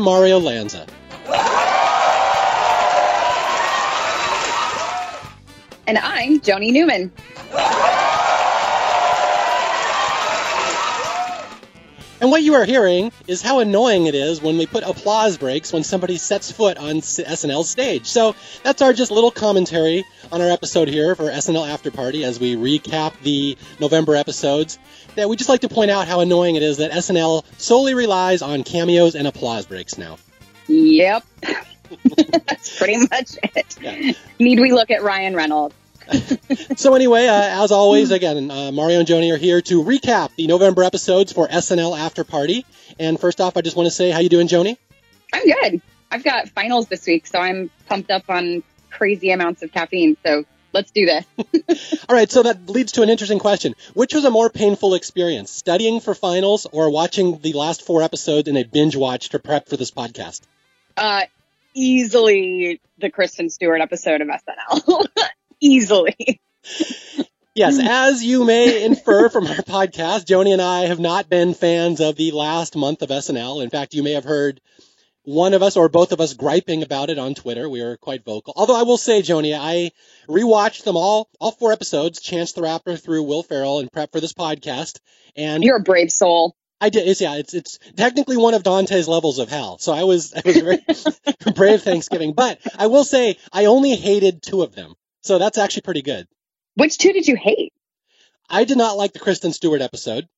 I'm Mario Lanza. And I'm Joni Newman. And what you are hearing is how annoying it is when we put applause breaks when somebody sets foot on SNL stage. So that's our just little commentary on our episode here for SNL After Party as we recap the November episodes. That we just like to point out how annoying it is that SNL solely relies on cameos and applause breaks now. Yep. that's pretty much it. Yeah. Need we look at Ryan Reynolds? so anyway, uh, as always, again, uh, Mario and Joni are here to recap the November episodes for SNL After Party. And first off, I just want to say, how you doing, Joni? I'm good. I've got finals this week, so I'm pumped up on crazy amounts of caffeine. So let's do this. All right, so that leads to an interesting question. Which was a more painful experience, studying for finals or watching the last four episodes in a binge watch to prep for this podcast? Uh, easily the Kristen Stewart episode of SNL. easily. Yes, as you may infer from our podcast, Joni and I have not been fans of the last month of SNL. In fact, you may have heard one of us or both of us griping about it on Twitter. We were quite vocal. Although I will say, Joni, I rewatched them all, all four episodes, Chance the Rapper through Will Ferrell in prep for this podcast. And you're a brave soul. I did. It's, yeah, it's it's technically one of Dante's levels of hell. So I was I was very brave Thanksgiving. But I will say I only hated two of them. So that's actually pretty good. Which two did you hate? I did not like the Kristen Stewart episode.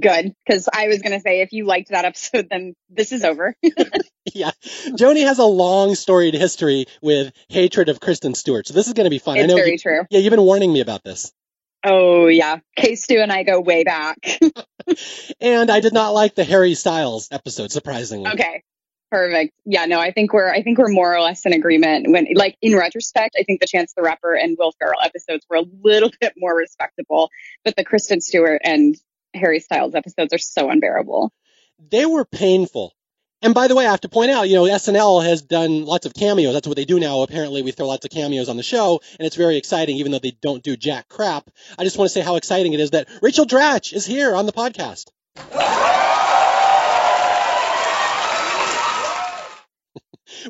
Good, because I was going to say if you liked that episode, then this is over. yeah, Joni has a long storied history with hatred of Kristen Stewart, so this is going to be fun. It's I know very you, true. Yeah, you've been warning me about this. Oh yeah, K Stu and I go way back. and I did not like the Harry Styles episode, surprisingly. Okay, Perfect. Yeah, no, I think we're I think we're more or less in agreement when like in retrospect, I think the Chance the Rapper and Will Ferrell episodes were a little bit more respectable, but the Kristen Stewart and Harry Styles episodes are so unbearable. They were painful. And by the way, I have to point out, you know, SNL has done lots of cameos. That's what they do now. Apparently, we throw lots of cameos on the show, and it's very exciting, even though they don't do jack crap. I just want to say how exciting it is that Rachel Dratch is here on the podcast.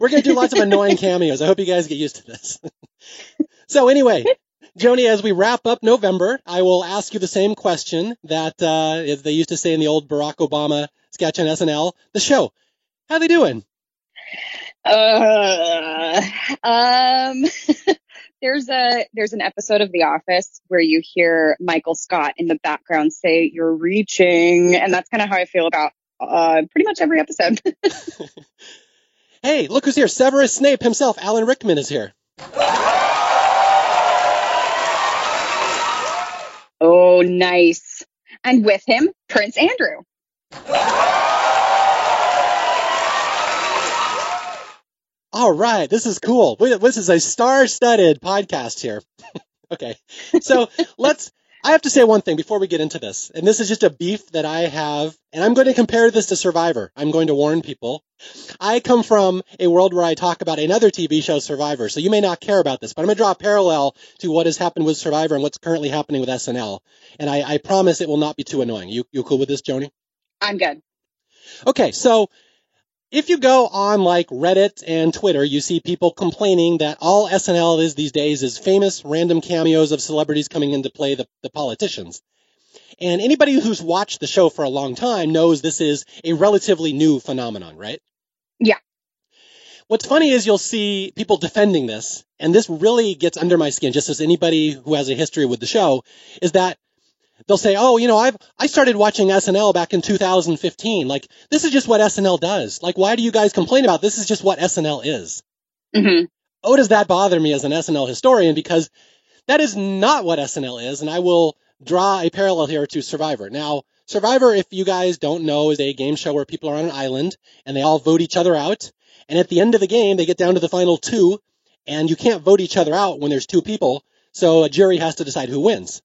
We're going to do lots of annoying cameos. I hope you guys get used to this. so anyway, Joni, as we wrap up November, I will ask you the same question that, uh, as they used to say in the old Barack Obama sketch on SNL, the show. How they doing? Uh, um, there's a, there's an episode of The Office where you hear Michael Scott in the background say, you're reaching. And that's kind of how I feel about, uh, pretty much every episode. Hey, look who's here. Severus Snape himself, Alan Rickman, is here. Oh, nice. And with him, Prince Andrew. All right, this is cool. This is a star-studded podcast here. okay, so let's I have to say one thing before we get into this, and this is just a beef that I have, and I'm going to compare this to Survivor. I'm going to warn people. I come from a world where I talk about another TV show, Survivor, so you may not care about this, but I'm going to draw a parallel to what has happened with Survivor and what's currently happening with SNL. And I, I promise it will not be too annoying. You, you cool with this, Joni? I'm good. Okay, so if you go on like Reddit and Twitter, you see people complaining that all SNL is these days is famous random cameos of celebrities coming in to play the, the politicians. And anybody who's watched the show for a long time knows this is a relatively new phenomenon, right? Yeah. What's funny is you'll see people defending this, and this really gets under my skin, just as anybody who has a history with the show, is that they'll say, "Oh, you know, I've I started watching SNL back in 2015. Like this is just what SNL does. Like why do you guys complain about this? Is just what SNL is." Mm-hmm. Oh, does that bother me as an SNL historian because that is not what SNL is, and I will draw a parallel here to Survivor. Now, Survivor, if you guys don't know, is a game show where people are on an island and they all vote each other out. And at the end of the game, they get down to the final two, and you can't vote each other out when there's two people. So a jury has to decide who wins.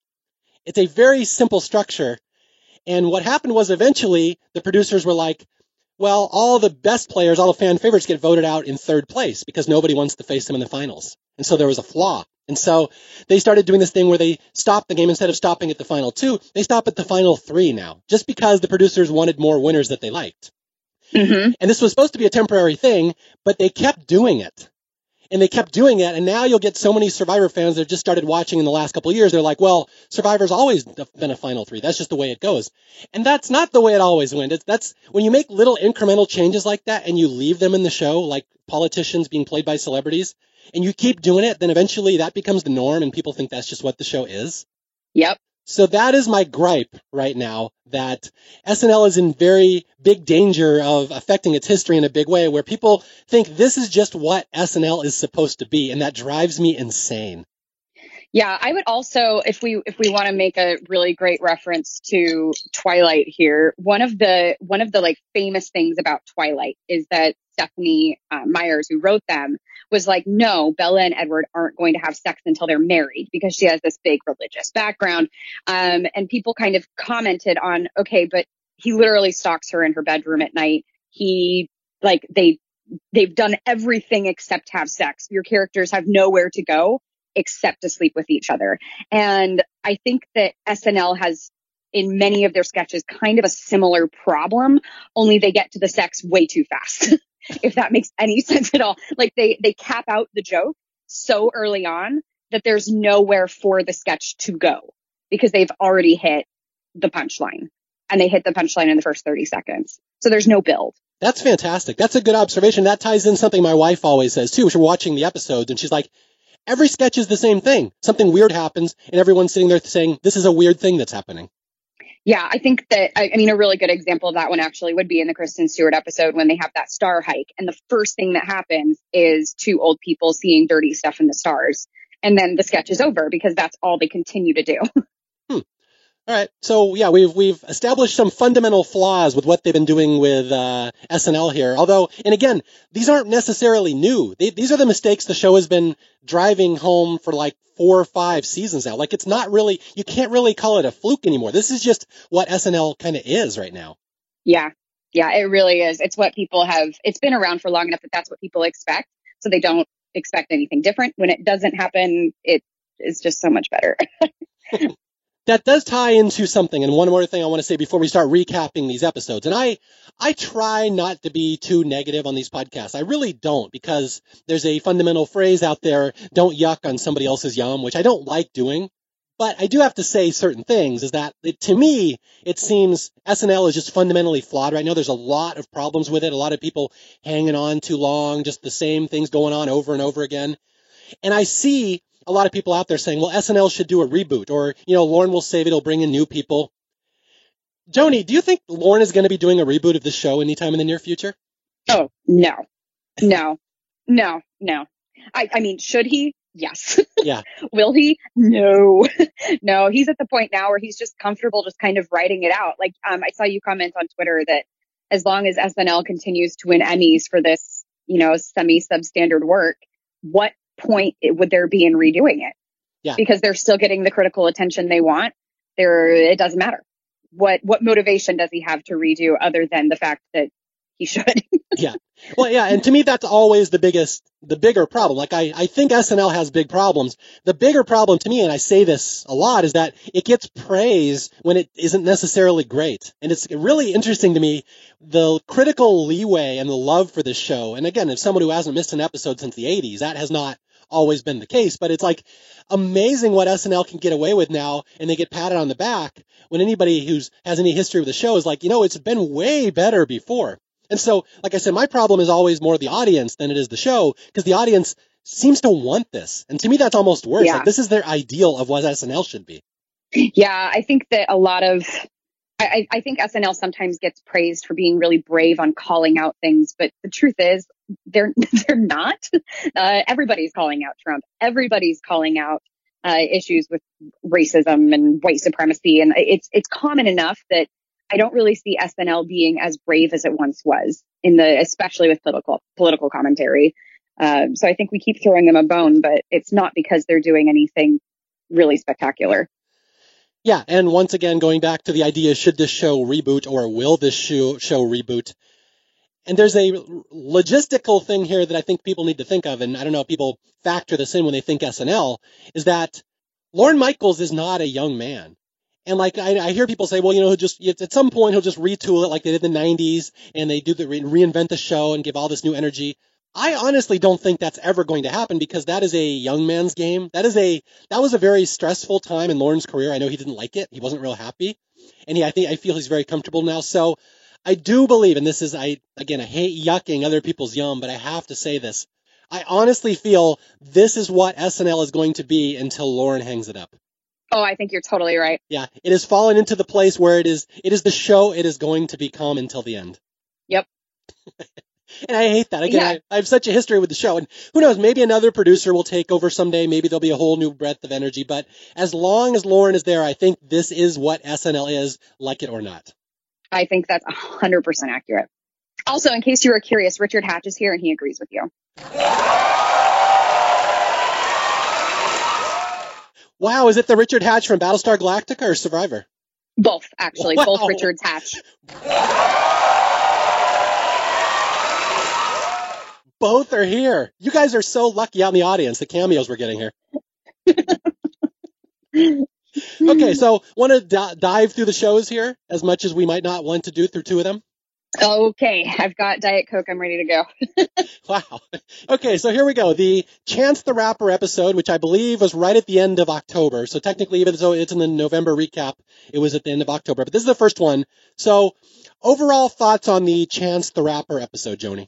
It's a very simple structure. And what happened was eventually the producers were like, well, all the best players, all the fan favorites get voted out in third place because nobody wants to face them in the finals. And so there was a flaw. And so they started doing this thing where they stop the game instead of stopping at the final two, they stop at the final three now, just because the producers wanted more winners that they liked. Mhm. And this was supposed to be a temporary thing, but they kept doing it. And they kept doing it, and now you'll get so many Survivor fans that have just started watching in the last couple of years. They're like, well, Survivor's always been a final three. That's just the way it goes. And that's not the way it always went. It's, that's when you make little incremental changes like that and you leave them in the show, like politicians being played by celebrities, and you keep doing it, then eventually that becomes the norm and people think that's just what the show is. Yep. So that is my gripe right now that SNL is in very big danger of affecting its history in a big way where people think this is just what SNL is supposed to be. And that drives me insane. Yeah, I would also, if we if we want to make a really great reference to Twilight here, one of the one of the like famous things about Twilight is that Stephenie uh, Myers, who wrote them, was like, no, Bella and Edward aren't going to have sex until they're married because she has this big religious background. Um, and people kind of commented on, okay, but he literally stalks her in her bedroom at night. He like they they've done everything except have sex. Your characters have nowhere to go except to sleep with each other. And I think that SNL has in many of their sketches kind of a similar problem, only they get to the sex way too fast. if that makes any sense at all. Like they they cap out the joke so early on that there's nowhere for the sketch to go because they've already hit the punchline and they hit the punchline in the first 30 seconds. So there's no build. That's fantastic. That's a good observation. That ties in something my wife always says too. We're watching the episodes and she's like, every sketch is the same thing. Something weird happens and everyone's sitting there saying, this is a weird thing that's happening. Yeah, I think that, I, I mean, a really good example of that one actually would be in the Kristen Stewart episode when they have that star hike. And the first thing that happens is two old people seeing dirty stuff in the stars. And then the sketch is over because that's all they continue to do. All right. So yeah, we've we've established some fundamental flaws with what they've been doing with uh, SNL here. Although, and again, these aren't necessarily new. They, these are the mistakes the show has been driving home for like four or five seasons now. Like it's not really, you can't really call it a fluke anymore. This is just what SNL kind of is right now. Yeah. Yeah, it really is. It's what people have, it's been around for long enough that that's what people expect. So they don't expect anything different. When it doesn't happen, it is just so much better. that does tie into something. And one more thing I want to say before we start recapping these episodes. And I, I try not to be too negative on these podcasts. I really don't because there's a fundamental phrase out there, don't yuck on somebody else's yum, which I don't like doing. But I do have to say certain things is that it, to me, it seems SNL is just fundamentally flawed right now. There's a lot of problems with it. A lot of people hanging on too long, just the same things going on over and over again. And I see a lot of people out there saying, well, SNL should do a reboot or, you know, Lorne will save it. It'll bring in new people. Joni, do you think Lorne is going to be doing a reboot of this show anytime in the near future? Oh, no, no, no, no. I, I mean, should he? Yes. Yeah. Will he? No, no. He's at the point now where he's just comfortable just kind of writing it out. Like, um, I saw you comment on Twitter that as long as SNL continues to win Emmys for this, you know, semi substandard work, what point would there be in redoing it? Yeah. Because they're still getting the critical attention they want. There, it doesn't matter. What what motivation does he have to redo other than the fact that he should? yeah. Well, yeah, and to me that's always the biggest, the bigger problem. Like I, I think SNL has big problems. The bigger problem to me, and I say this a lot, is that it gets praise when it isn't necessarily great. And it's really interesting to me the critical leeway and the love for this show. And again, if someone who hasn't missed an episode since the 80s, that has not always been the case, but it's like amazing what SNL can get away with now and they get patted on the back when anybody who's has any history with the show is like, you know, it's been way better before. And so, like I said, my problem is always more the audience than it is the show because the audience seems to want this. And to me, that's almost worse. Yeah. Like this is their ideal of what SNL should be. Yeah, I think that a lot of I, I think SNL sometimes gets praised for being really brave on calling out things, but the truth is they're they're not. Uh, everybody's calling out Trump. Everybody's calling out uh, issues with racism and white supremacy, and it's it's common enough that I don't really see SNL being as brave as it once was in the, especially with political political commentary. Um, so I think we keep throwing them a bone, but it's not because they're doing anything really spectacular. Yeah, and once again, going back to the idea, should this show reboot or will this show, show reboot? And there's a logistical thing here that I think people need to think of, and I don't know if people factor this in when they think SNL, is that Lorne Michaels is not a young man. And like I, I hear people say, well, you know, just at some point he'll just retool it like they did in the '90s, and they do the re- reinvent the show and give all this new energy. I honestly don't think that's ever going to happen because that is a young man's game. That is a that was a very stressful time in Lorne's career. I know he didn't like it. He wasn't real happy, and he I think I feel he's very comfortable now. So I do believe, and this is I again I hate yucking other people's yum, but I have to say this. I honestly feel this is what SNL is going to be until Lauren hangs it up. Oh, I think you're totally right. Yeah, it has fallen into the place where it is it is the show it is going to become until the end. Yep. And I hate that. Again, yeah. I, I, have such a history with the show. And who knows, maybe another producer will take over someday. Maybe there'll be a whole new breadth of energy. But as long as Lorne is there, I think this is what SNL is, like it or not. I think that's 100% accurate. Also, in case you were curious, Richard Hatch is here and he agrees with you. Wow, is it the Richard Hatch from Battlestar Galactica or Survivor? Both, actually. Wow. Both Richards Hatch. both are here. You guys are so lucky out in the audience, the cameos we're getting here. okay, so want to d- dive through the shows here as much as we might not want to do through two of them? Okay, I've got Diet Coke. I'm ready to go. wow. Okay, so here we go. The Chance the Rapper episode, which I believe was right at the end of October. So technically, even though it's in the November recap, it was at the end of October. But this is the first one. So overall thoughts on the Chance the Rapper episode, Joni?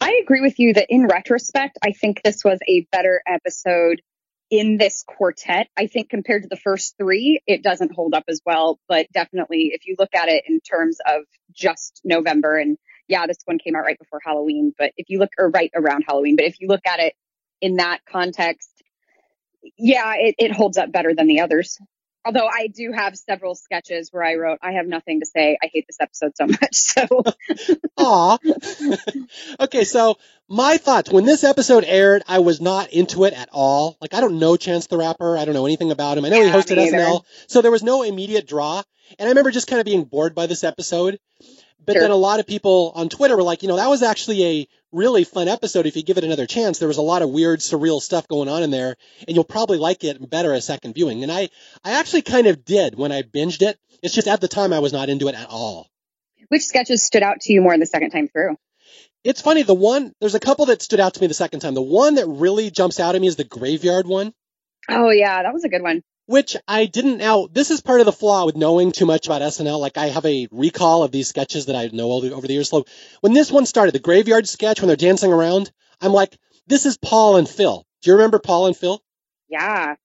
I agree with you that in retrospect, I think this was a better episode in this quartet. I think compared to the first three, it doesn't hold up as well, but definitely if you look at it in terms of just November and yeah, this one came out right before Halloween, but if you look or right around Halloween, but if you look at it in that context, yeah, it, it holds up better than the others. Although I do have several sketches where I wrote, I have nothing to say. I hate this episode so much. So, aw. okay, so my thoughts when this episode aired, I was not into it at all. Like I don't know Chance the Rapper. I don't know anything about him. I know yeah, he hosted SNL, so there was no immediate draw. And I remember just kind of being bored by this episode. But sure. then a lot of people on Twitter were like, you know, that was actually a really fun episode if you give it another chance. There was a lot of weird, surreal stuff going on in there, and you'll probably like it better a second viewing. And I, I actually kind of did when I binged it. It's just at the time I was not into it at all. Which sketches stood out to you more the second time through? It's funny. The one, there's a couple that stood out to me the second time. The one that really jumps out at me is the graveyard one. Oh yeah, that was a good one which I didn't now this is part of the flaw with knowing too much about SNL like I have a recall of these sketches that I know over the years. So when this one started the graveyard sketch when they're dancing around I'm like this is Paul and Phil. Do you remember Paul and Phil? Yeah.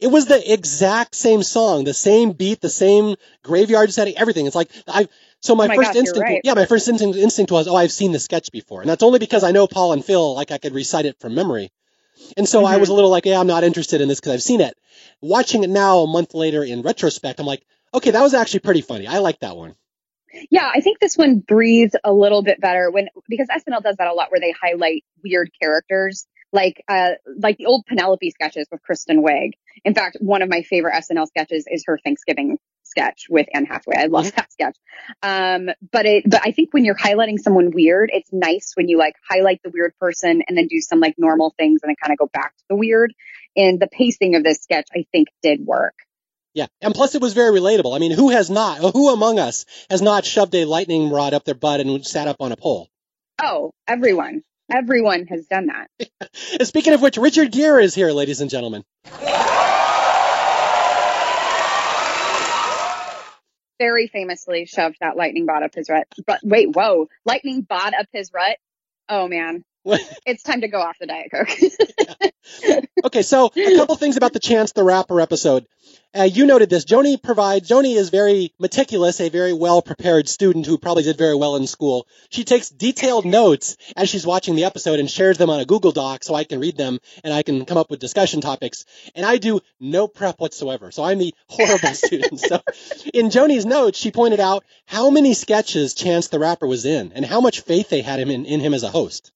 It was the exact same song the same beat the same graveyard setting everything. It's like I so my, oh my first instinct right. yeah my first instinct, instinct was oh I've seen the sketch before. And that's only because I know Paul and Phil like I could recite it from memory. And so mm-hmm. I was a little like, yeah, I'm not interested in this because I've seen it. Watching it now, a month later in retrospect, I'm like, okay, that was actually pretty funny. I like that one. Yeah, I think this one breathes a little bit better when because SNL does that a lot where they highlight weird characters like uh like the old Penelope sketches with Kristen Wiig. In fact, one of my favorite SNL sketches is her Thanksgiving sketch with Anne Hathaway. I love that sketch. Um, but it, but I think when you're highlighting someone weird, it's nice when you like highlight the weird person and then do some like normal things and then kind of go back to the weird. And the pacing of this sketch, I think, did work. Yeah, and plus it was very relatable. I mean, who has not? Who among us has not shoved a lightning rod up their butt and sat up on a pole? Oh, everyone. Everyone has done that. Speaking of which, Richard Gere is here, ladies and gentlemen. Very famously shoved that lightning bot up his rut. But wait, whoa, lightning bot up his rut. Oh man, it's time to go off the diet coke. okay, so a couple things about the Chance the Rapper episode. Uh, you noted this. Joni provides, Joni is very meticulous, a very well prepared student who probably did very well in school. She takes detailed notes as she's watching the episode and shares them on a Google Doc so I can read them and I can come up with discussion topics. And I do no prep whatsoever. So I'm the horrible student. So in Joni's notes, she pointed out how many sketches Chance the Rapper was in and how much faith they had him in, in him as a host.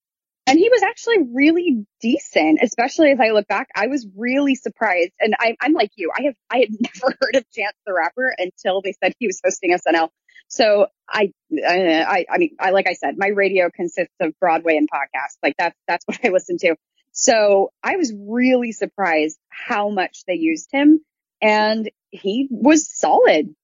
And he was actually really decent, especially as I look back. I was really surprised. And I, am like you. I have, I had never heard of Chance the Rapper until they said he was hosting SNL. So I, I, I mean, I, like I said, my radio consists of Broadway and podcasts. Like that's, that's what I listen to. So I was really surprised how much they used him. and he was solid.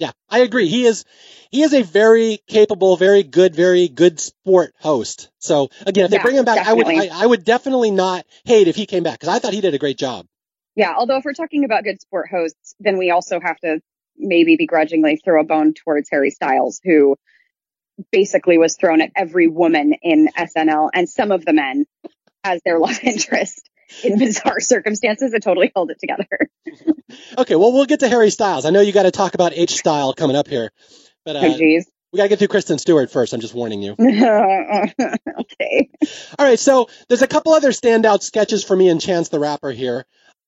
Yeah, I agree. He is he is a very capable, very good, very good sport host. So again, if they Yeah, bring him back, I would I. I would definitely not hate if he came back because I thought he did a great job. Yeah, although if we're talking about good sport hosts, then we also have to maybe begrudgingly throw a bone towards Harry Styles, who basically was thrown at every woman in SNL and some of the men as their love interest in bizarre circumstances. It totally held it together. Okay, well we'll get to Harry Styles. I know you got to talk about H style coming up here, but Oh, uh, geez. we got to get through Kristen Stewart first. I'm just warning you. okay. All right, so there's a couple other standout sketches for me and Chance the Rapper here.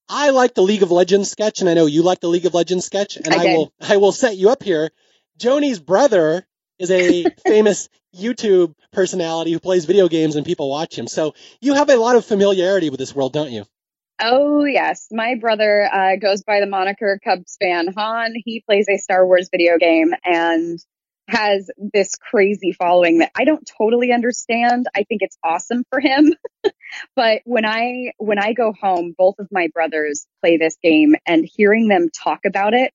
I like the League of Legends sketch, and I know you like the League of Legends sketch, and I I, will I will set you up here. Joni's brother is a famous YouTube personality who plays video games and people watch him. So you have a lot of familiarity with this world, don't you? Oh yes, my brother uh, goes by the moniker Cubs fan Han. He plays a Star Wars video game and has this crazy following that I don't totally understand. I think it's awesome for him. but when I when I go home, both of my brothers play this game and hearing them talk about it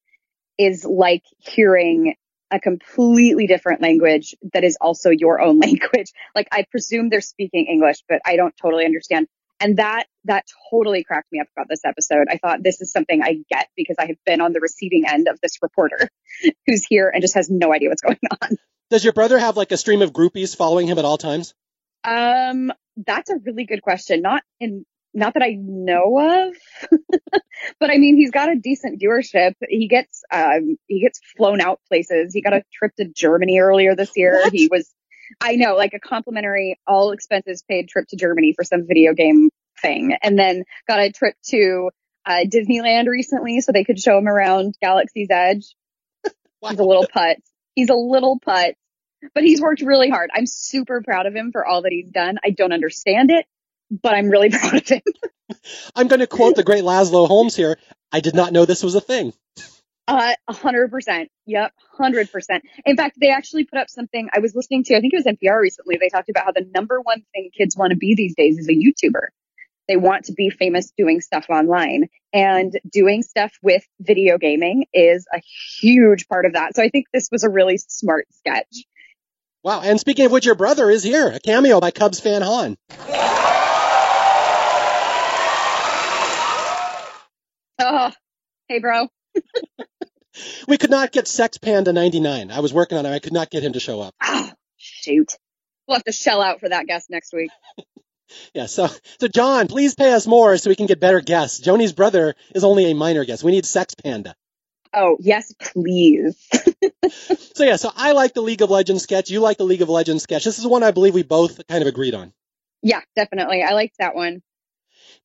is like hearing a completely different language that is also your own language. Like I presume they're speaking English, but I don't totally understand. And that that totally cracked me up about this episode. I thought this is something I get because I have been on the receiving end of this reporter who's here and just has no idea what's going on. Does your brother have like a stream of groupies following him at all times? Um, that's a really good question. Not in not that I know of, but I mean he's got a decent viewership. He gets um he gets flown out places. He got a trip to Germany earlier this year. What? He was I know, like a complimentary all expenses paid trip to Germany for some video game thing. And then got a trip to uh, Disneyland recently so they could show him around Galaxy's Edge. Wow. He's a little putz. He's a little putz, but he's worked really hard. I'm super proud of him for all that he's done. I don't understand it, but I'm really proud of him. I'm going to quote the great Laszlo Holmes here. I did not know this was a thing. Uh, a hundred percent. Yep, hundred percent. In fact, they actually put up something I was listening to. I think it was NPR recently. They talked about how the number one thing kids want to be these days is a YouTuber. They want to be famous doing stuff online, and doing stuff with video gaming is a huge part of that. So I think this was a really smart sketch. Wow. And speaking of which, your brother is here. A cameo by Cubs fan Han. Oh, hey, bro. We could not get Sex Panda 99. I was working on it. I could not get him to show up. Oh, shoot. We'll have to shell out for that guest next week. Yeah. So, so John, please pay us more so we can get better guests. Joni's brother is only a minor guest. We need Sex Panda. Oh, yes, please. So yeah. So I like the League of Legends sketch. You like the League of Legends sketch. This is one I believe we both kind of agreed on. Yeah, definitely. I liked that one.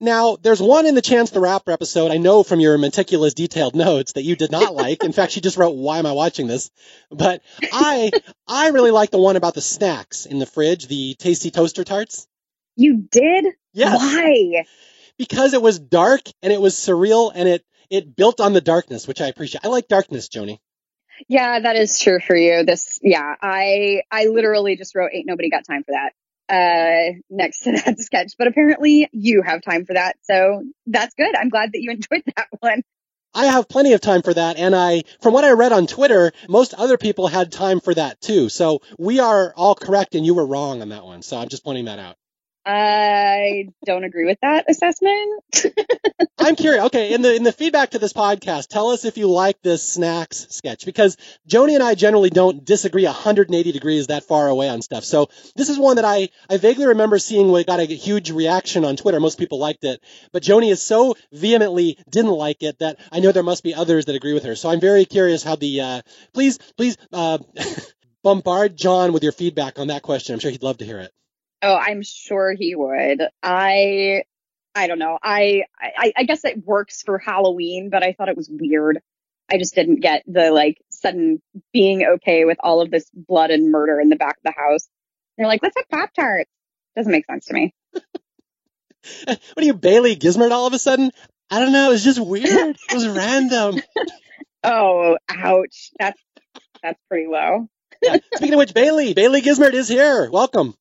Now, there's one in the Chance the Rapper episode. I know from your meticulous, detailed notes that you did not like. In fact, she just wrote, "Why am I watching this?" But I, I really like the one about the snacks in the fridge, the tasty toaster tarts. You did? Yes, Why? because it was dark and it was surreal and it it built on the darkness, which I appreciate. I like darkness, Joni. Yeah, that is true for you. This, yeah, I, I literally just wrote "Ain't nobody got time for that" uh, next to that sketch, but apparently you have time for that, so that's good. I'm glad that you enjoyed that one. I have plenty of time for that, and I, from what I read on Twitter, most other people had time for that too. So we are all correct, and you were wrong on that one. So I'm just pointing that out. I don't agree with that assessment. I'm curious. Okay, in the in the feedback to this podcast, tell us if you like this snacks sketch because Joni and I generally don't disagree 180 degrees that far away on stuff. So this is one that I I vaguely remember seeing it got a huge reaction on Twitter. Most people liked it, but Joni is so vehemently didn't like it that I know there must be others that agree with her. So I'm very curious how the uh, please please uh, bombard John with your feedback on that question. I'm sure he'd love to hear it. Oh, I'm sure he would. I I don't know. I, I I guess it works for Halloween, but I thought it was weird. I just didn't get the like sudden being okay with all of this blood and murder in the back of the house. They're like, let's have Pop Tarts. Doesn't make sense to me. What are you, Bailey Gismert all of a sudden? I don't know. It was just weird. It was random. Oh, ouch. That's that's pretty low. Yeah. Speaking of which, Bailey, Bailey Gismert is here. Welcome.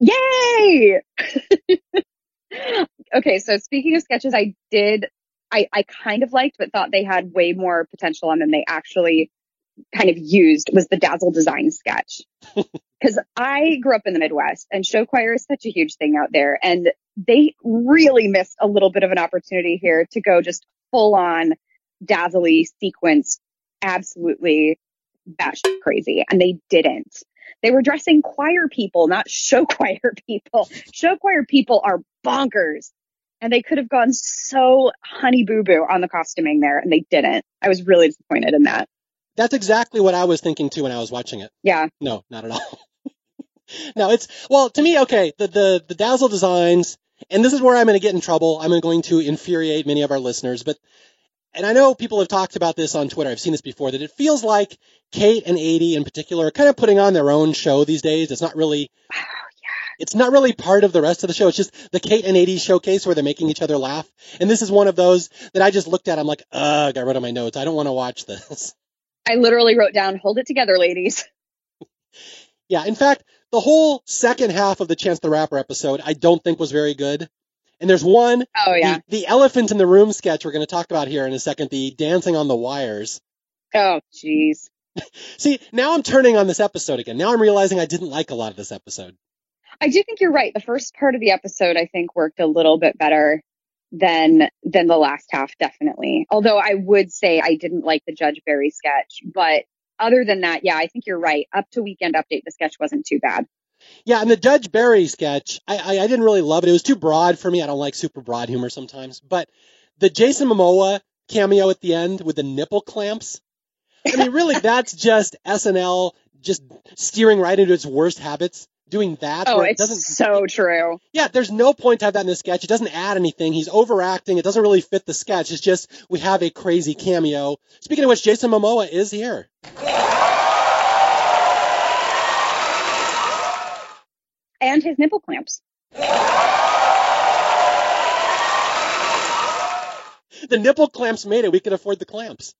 Yay! okay, so speaking of sketches, I did, I, I kind of liked, but thought they had way more potential on than they actually kind of used was the Dazzle Design sketch. Because I grew up in the Midwest and show choir is such a huge thing out there. And they really missed a little bit of an opportunity here to go just full on dazzly sequence, absolutely batshit crazy. And they didn't. They were dressing choir people, not show choir people. Show choir people are bonkers. And they could have gone so honey boo boo on the costuming there, and they didn't. I was really disappointed in that. That's exactly what I was thinking too when I was watching it. Yeah. No, not at all. no, it's well to me. Okay, the the the Dazzle designs, and this is where I'm going to get in trouble. I'm going to infuriate many of our listeners, but and I know people have talked about this on Twitter. I've seen this before that it feels like Kate and Aidy in particular are kind of putting on their own show these days. It's not really, Oh, yeah. it's not really part of the rest of the show. It's just the Kate and Aidy showcase where they're making each other laugh. And this is one of those that I just looked at. I'm like, ugh, I wrote on my notes. I don't want to watch this. I literally wrote down, hold it together, ladies. Yeah. In fact, the whole second half of the Chance the Rapper episode, I don't think was very good. And there's one, Oh, yeah. the, the elephant in the room sketch we're going to talk about here in a second, the dancing on the wires. Oh, jeez. See, now I'm turning on this episode again. Now I'm realizing I didn't like a lot of this episode. I do think you're right. The first part of the episode, I think, worked a little bit better than than the last half, definitely. Although I would say I didn't like the Judge Barry sketch, but other than that, yeah, I think you're right. Up to Weekend Update, the sketch wasn't too bad. Yeah, and the Judge Barry sketch, I, I, I didn't really love it. It was too broad for me. I don't like super broad humor sometimes. But the Jason Momoa cameo at the end with the nipple clamps, I mean, really, that's just SNL just steering right into its worst habits. Doing that, Oh, it it's doesn't. so true. Yeah, there's no point to have that in the sketch. It doesn't add anything. He's overacting. It doesn't really fit the sketch. It's just we have a crazy cameo. Speaking of which, Jason Momoa is here. And his nipple clamps. The nipple clamps made it. We could afford the clamps.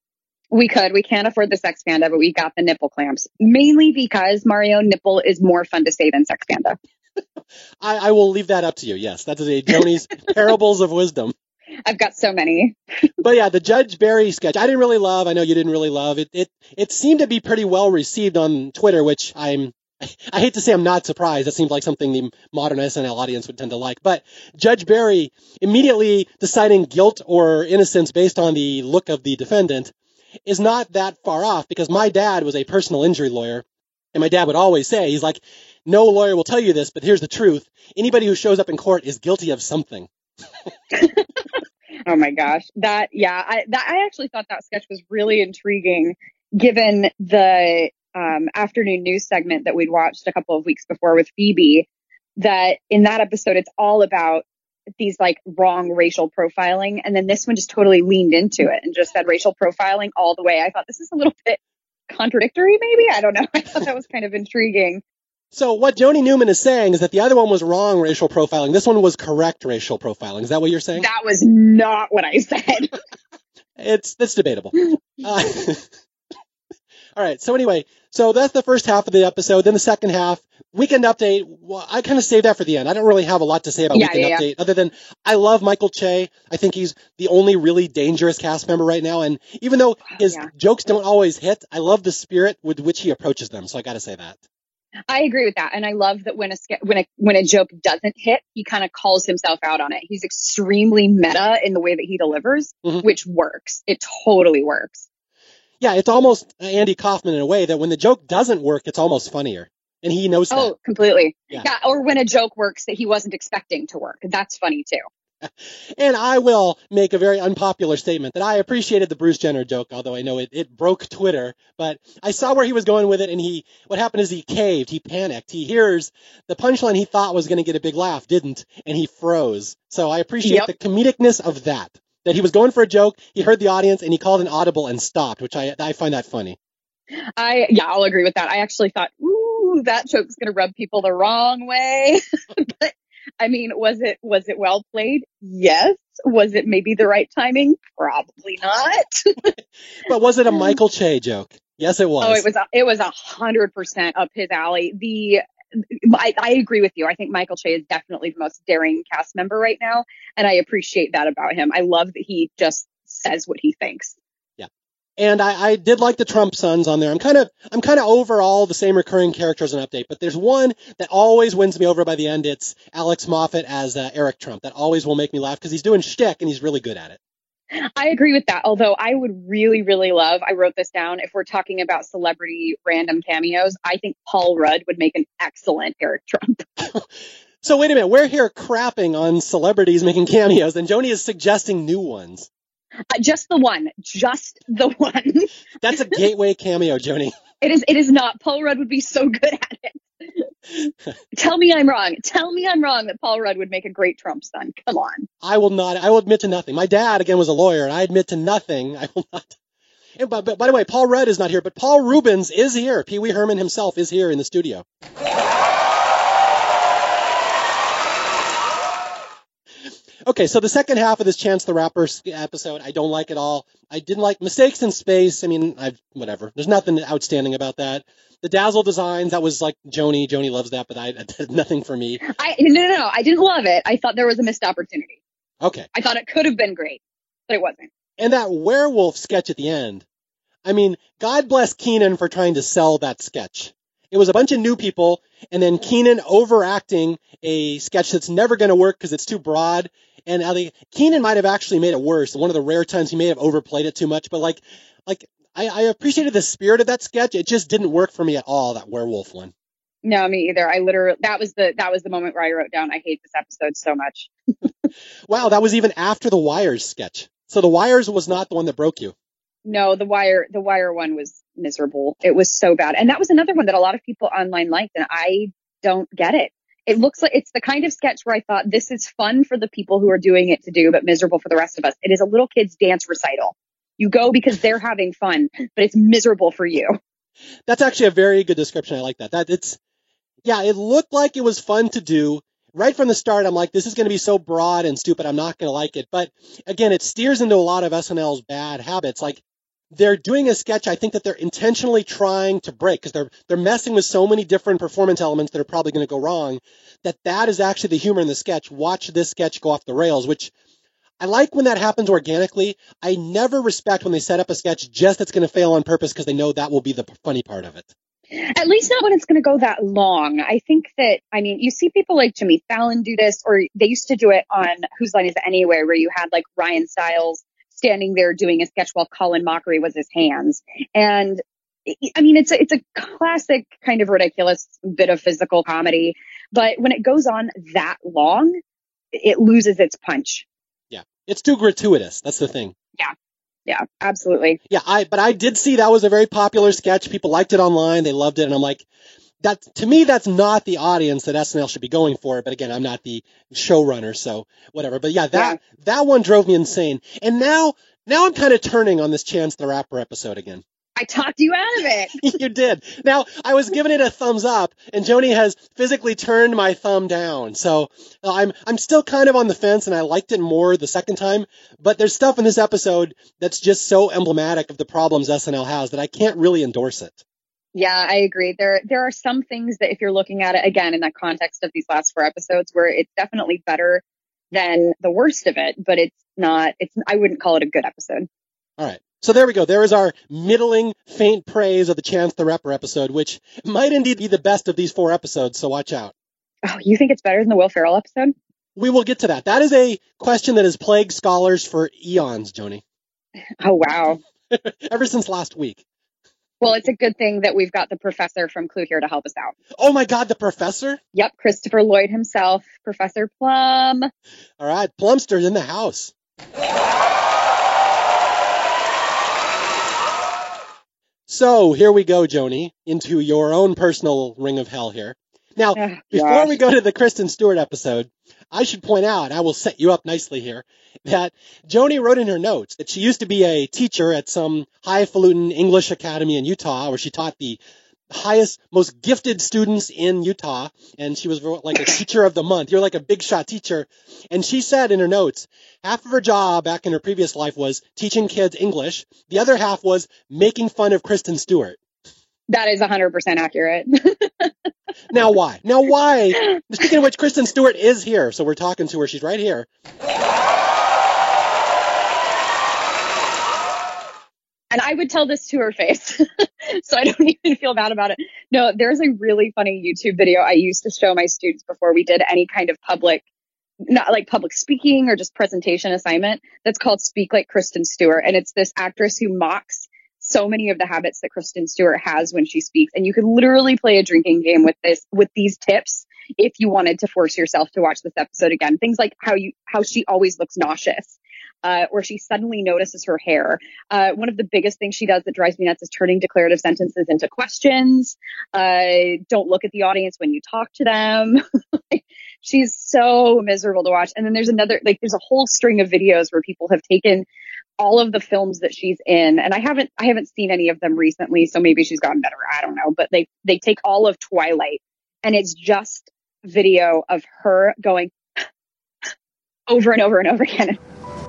We could. We can't afford the Sex Panda, but we got the nipple clamps. Mainly because Mario nipple is more fun to say than Sex Panda. I, I will leave that up to you. Yes, that is a Joni's parables of wisdom. I've got so many. But yeah, the Judge Barry sketch, I didn't really love. I know you didn't really love it. It it seemed to be pretty well received on Twitter, which I'm. I hate to say I'm not surprised. That seems like something the modern SNL audience would tend to like. But Judge Barry immediately deciding guilt or innocence based on the look of the defendant is not that far off because my dad was a personal injury lawyer. And my dad would always say, he's like, no lawyer will tell you this, but here's the truth. Anybody who shows up in court is guilty of something. Oh my gosh. That, yeah, I, that, I actually thought that sketch was really intriguing given the um, afternoon news segment that we'd watched a couple of weeks before with Phoebe. That in that episode, it's all about these like wrong racial profiling. And then this one just totally leaned into it and just said racial profiling all the way. I thought this is a little bit contradictory, maybe. I don't know. I thought that was kind of intriguing. So what Joni Newman is saying is that the other one was wrong racial profiling. This one was correct racial profiling. Is that what you're saying? That was not what I said. It's that's debatable. Uh, all right. So anyway, so that's the first half of the episode. Then the second half, weekend update. Well, I kind of saved that for the end. I don't really have a lot to say about Yeah, weekend yeah, update other than I love Michael Che. I think he's the only really dangerous cast member right now. And even though his Yeah. jokes don't always hit, I love the spirit with which he approaches them. So I got to say that. I agree with that, and I love that when a when a when a joke doesn't hit, he kind of calls himself out on it. He's extremely meta in the way that he delivers, Mhm. which works. It totally works. Yeah, it's almost uh, Andy Kaufman in a way that when the joke doesn't work, it's almost funnier. And he knows oh, that. Oh, completely. Yeah. Yeah. Or when a joke works that he wasn't expecting to work, that's funny too. And I will make a very unpopular statement that I appreciated the Bruce Jenner joke, although I know it, it broke Twitter. But I saw where he was going with it, and he what happened is he caved, he panicked. He hears the punchline he thought was going to get a big laugh, didn't, and he froze. So I appreciate Yep. the comedicness of that. That he was going for a joke, he heard the audience, and he called an audible and stopped, which I I find that funny. I yeah, I'll agree with that. I actually thought, ooh, that joke's gonna rub people the wrong way. but I mean, was it was it well played? Yes. Was it maybe the right timing? Probably not. But was it a Michael Che joke? Yes, it was. Oh, it was it was a hundred percent up his alley. The I, I agree with you. I think Michael Che is definitely the most daring cast member right now, and I appreciate that about him. I love that he just says what he thinks. Yeah, and I, I did like the Trump sons on there. I'm kind of I'm kind of over all the same recurring characters in Update, but there's one that always wins me over by the end. It's Alex Moffat as uh, Eric Trump. That always will make me laugh because he's doing shtick and he's really good at it. I agree with that. Although I would really, really love, I wrote this down. If we're talking about celebrity random cameos, I think Paul Rudd would make an excellent Eric Trump. so wait a minute. We're here crapping on celebrities making cameos, and Joni is suggesting new ones. Uh, just the one. Just the one. That's a gateway cameo, Joni. It is. It is not. Paul Rudd would be so good at it. Tell me I'm wrong. Tell me I'm wrong that Paul Rudd would make a great Trump son. Come on. I will not. I will admit to nothing. My dad, again, was a lawyer, and I admit to nothing. I will not. And by, by the way, Paul Rudd is not here, but Paul Reubens is here. Pee Wee Herman himself is here in the studio. Okay, so the second half of this Chance the Rapper episode, I don't like at all. I didn't like Mistakes in Space. I mean, I've whatever. There's nothing outstanding about that. The Dazzle designs, that was like Joni. Joni loves that, but I nothing for me. I no, no, no. I didn't love it. I thought there was a missed opportunity. Okay. I thought it could have been great, but it wasn't. And that werewolf sketch at the end. I mean, God bless Keenan for trying to sell that sketch. It was a bunch of new people, and then Keenan overacting a sketch that's never going to work because it's too broad and Ali Kenan might have actually made it worse. One of the rare times he may have overplayed it too much, but like, like I, I appreciated the spirit of that sketch. It just didn't work for me at all. That werewolf one. No, me either. I literally that was the that was the moment where I wrote down I hate this episode so much. wow, that was even after the Wires sketch. So the Wires was not the one that broke you. No, the Wire the Wire one was miserable. It was so bad. And that was another one that a lot of people online liked and I don't get it it looks like it's the kind of sketch where I thought this is fun for the people who are doing it to do, but miserable for the rest of us. It is a little kid's dance recital. You go because they're having fun, but it's miserable for you. That's actually a very good description. I like that. That it's, yeah, it looked like it was fun to do. Right from the start, I'm like, this is going to be so broad and stupid. I'm not going to like it. But again, it steers into a lot of SNL's bad habits. Like they're doing a sketch I think that they're intentionally trying to break because they're they're messing with so many different performance elements that are probably going to go wrong that that is actually the humor in the sketch. Watch this sketch go off the rails, which I like when that happens organically. I never respect when they set up a sketch just that's going to fail on purpose because they know that will be the funny part of it. At least not when it's going to go that long. I think that, I mean, you see people like Jimmy Fallon do this, or they used to do it on Whose Line Is It Anyway, where you had like Ryan Stiles standing there doing a sketch while Colin Mochrie was his hands. And I mean, it's a, it's a classic kind of ridiculous bit of physical comedy, but when it goes on that long, it loses its punch. Yeah. It's too gratuitous. That's the thing. Yeah. Yeah, absolutely. Yeah, I but I did see that was a very popular sketch. People liked it online. They loved it and I'm like, that to me that's not the audience that SNL should be going for. But again, I'm not the showrunner, so whatever. But yeah, that yeah. that one drove me insane. And now now I'm kind of turning on this Chance the Rapper episode again. I talked you out of it. you did. Now I was giving it a thumbs up, and Joni has physically turned my thumb down. So uh, I'm I'm still kind of on the fence, and I liked it more the second time. But there's stuff in this episode that's just so emblematic of the problems SNL has that I can't really endorse it. Yeah, I agree. There there are some things that if you're looking at it again in that context of these last four episodes where it's definitely better than the worst of it, but it's not it's I wouldn't call it a good episode. All right. So there we go. There is our middling, faint praise of the Chance the Rapper episode, which might indeed be the best of these four episodes, so watch out. Oh, you think it's better than the Will Ferrell episode? We will get to that. That is a question that has plagued scholars for eons, Joni. Oh, wow. Ever since last week. Well, it's a good thing that we've got the professor from Clue here to help us out. Oh my God, the professor? Yep, Christopher Lloyd himself, Professor Plum. All right, Plumster's in the house. So here we go, Joni, into your own personal ring of hell here. Now, oh, before we go to the Kristen Stewart episode, I should point out, I will set you up nicely here, that Joni wrote in her notes that she used to be a teacher at some highfalutin English academy in Utah where she taught the highest, most gifted students in Utah. And she was like a teacher of the month. You're like a big shot teacher. And she said in her notes, half of her job back in her previous life was teaching kids English. The other half was making fun of Kristen Stewart. That is 100% accurate. now why? Now why? Speaking of which, Kristen Stewart is here, so we're talking to her. She's right here. And I would tell this to her face. so I don't even feel bad about it. No, there's a really funny YouTube video I used to show my students before we did any kind of public not like public speaking or just presentation assignment that's called Speak Like Kristen Stewart. And it's this actress who mocks so many of the habits that Kristen Stewart has when she speaks. And you could literally play a drinking game with this, with these tips if you wanted to force yourself to watch this episode again. Things like how you, how she always looks nauseous. Uh, or she suddenly notices her hair. Uh, one of the biggest things she does that drives me nuts is turning declarative sentences into questions. Uh, don't look at the audience when you talk to them. she's so miserable to watch. And then there's another, like, there's a whole string of videos where people have taken all of the films that she's in, and I haven't, I haven't seen any of them recently, so maybe she's gotten better. I don't know, but they, they take all of Twilight, and it's just video of her going over and over and over again.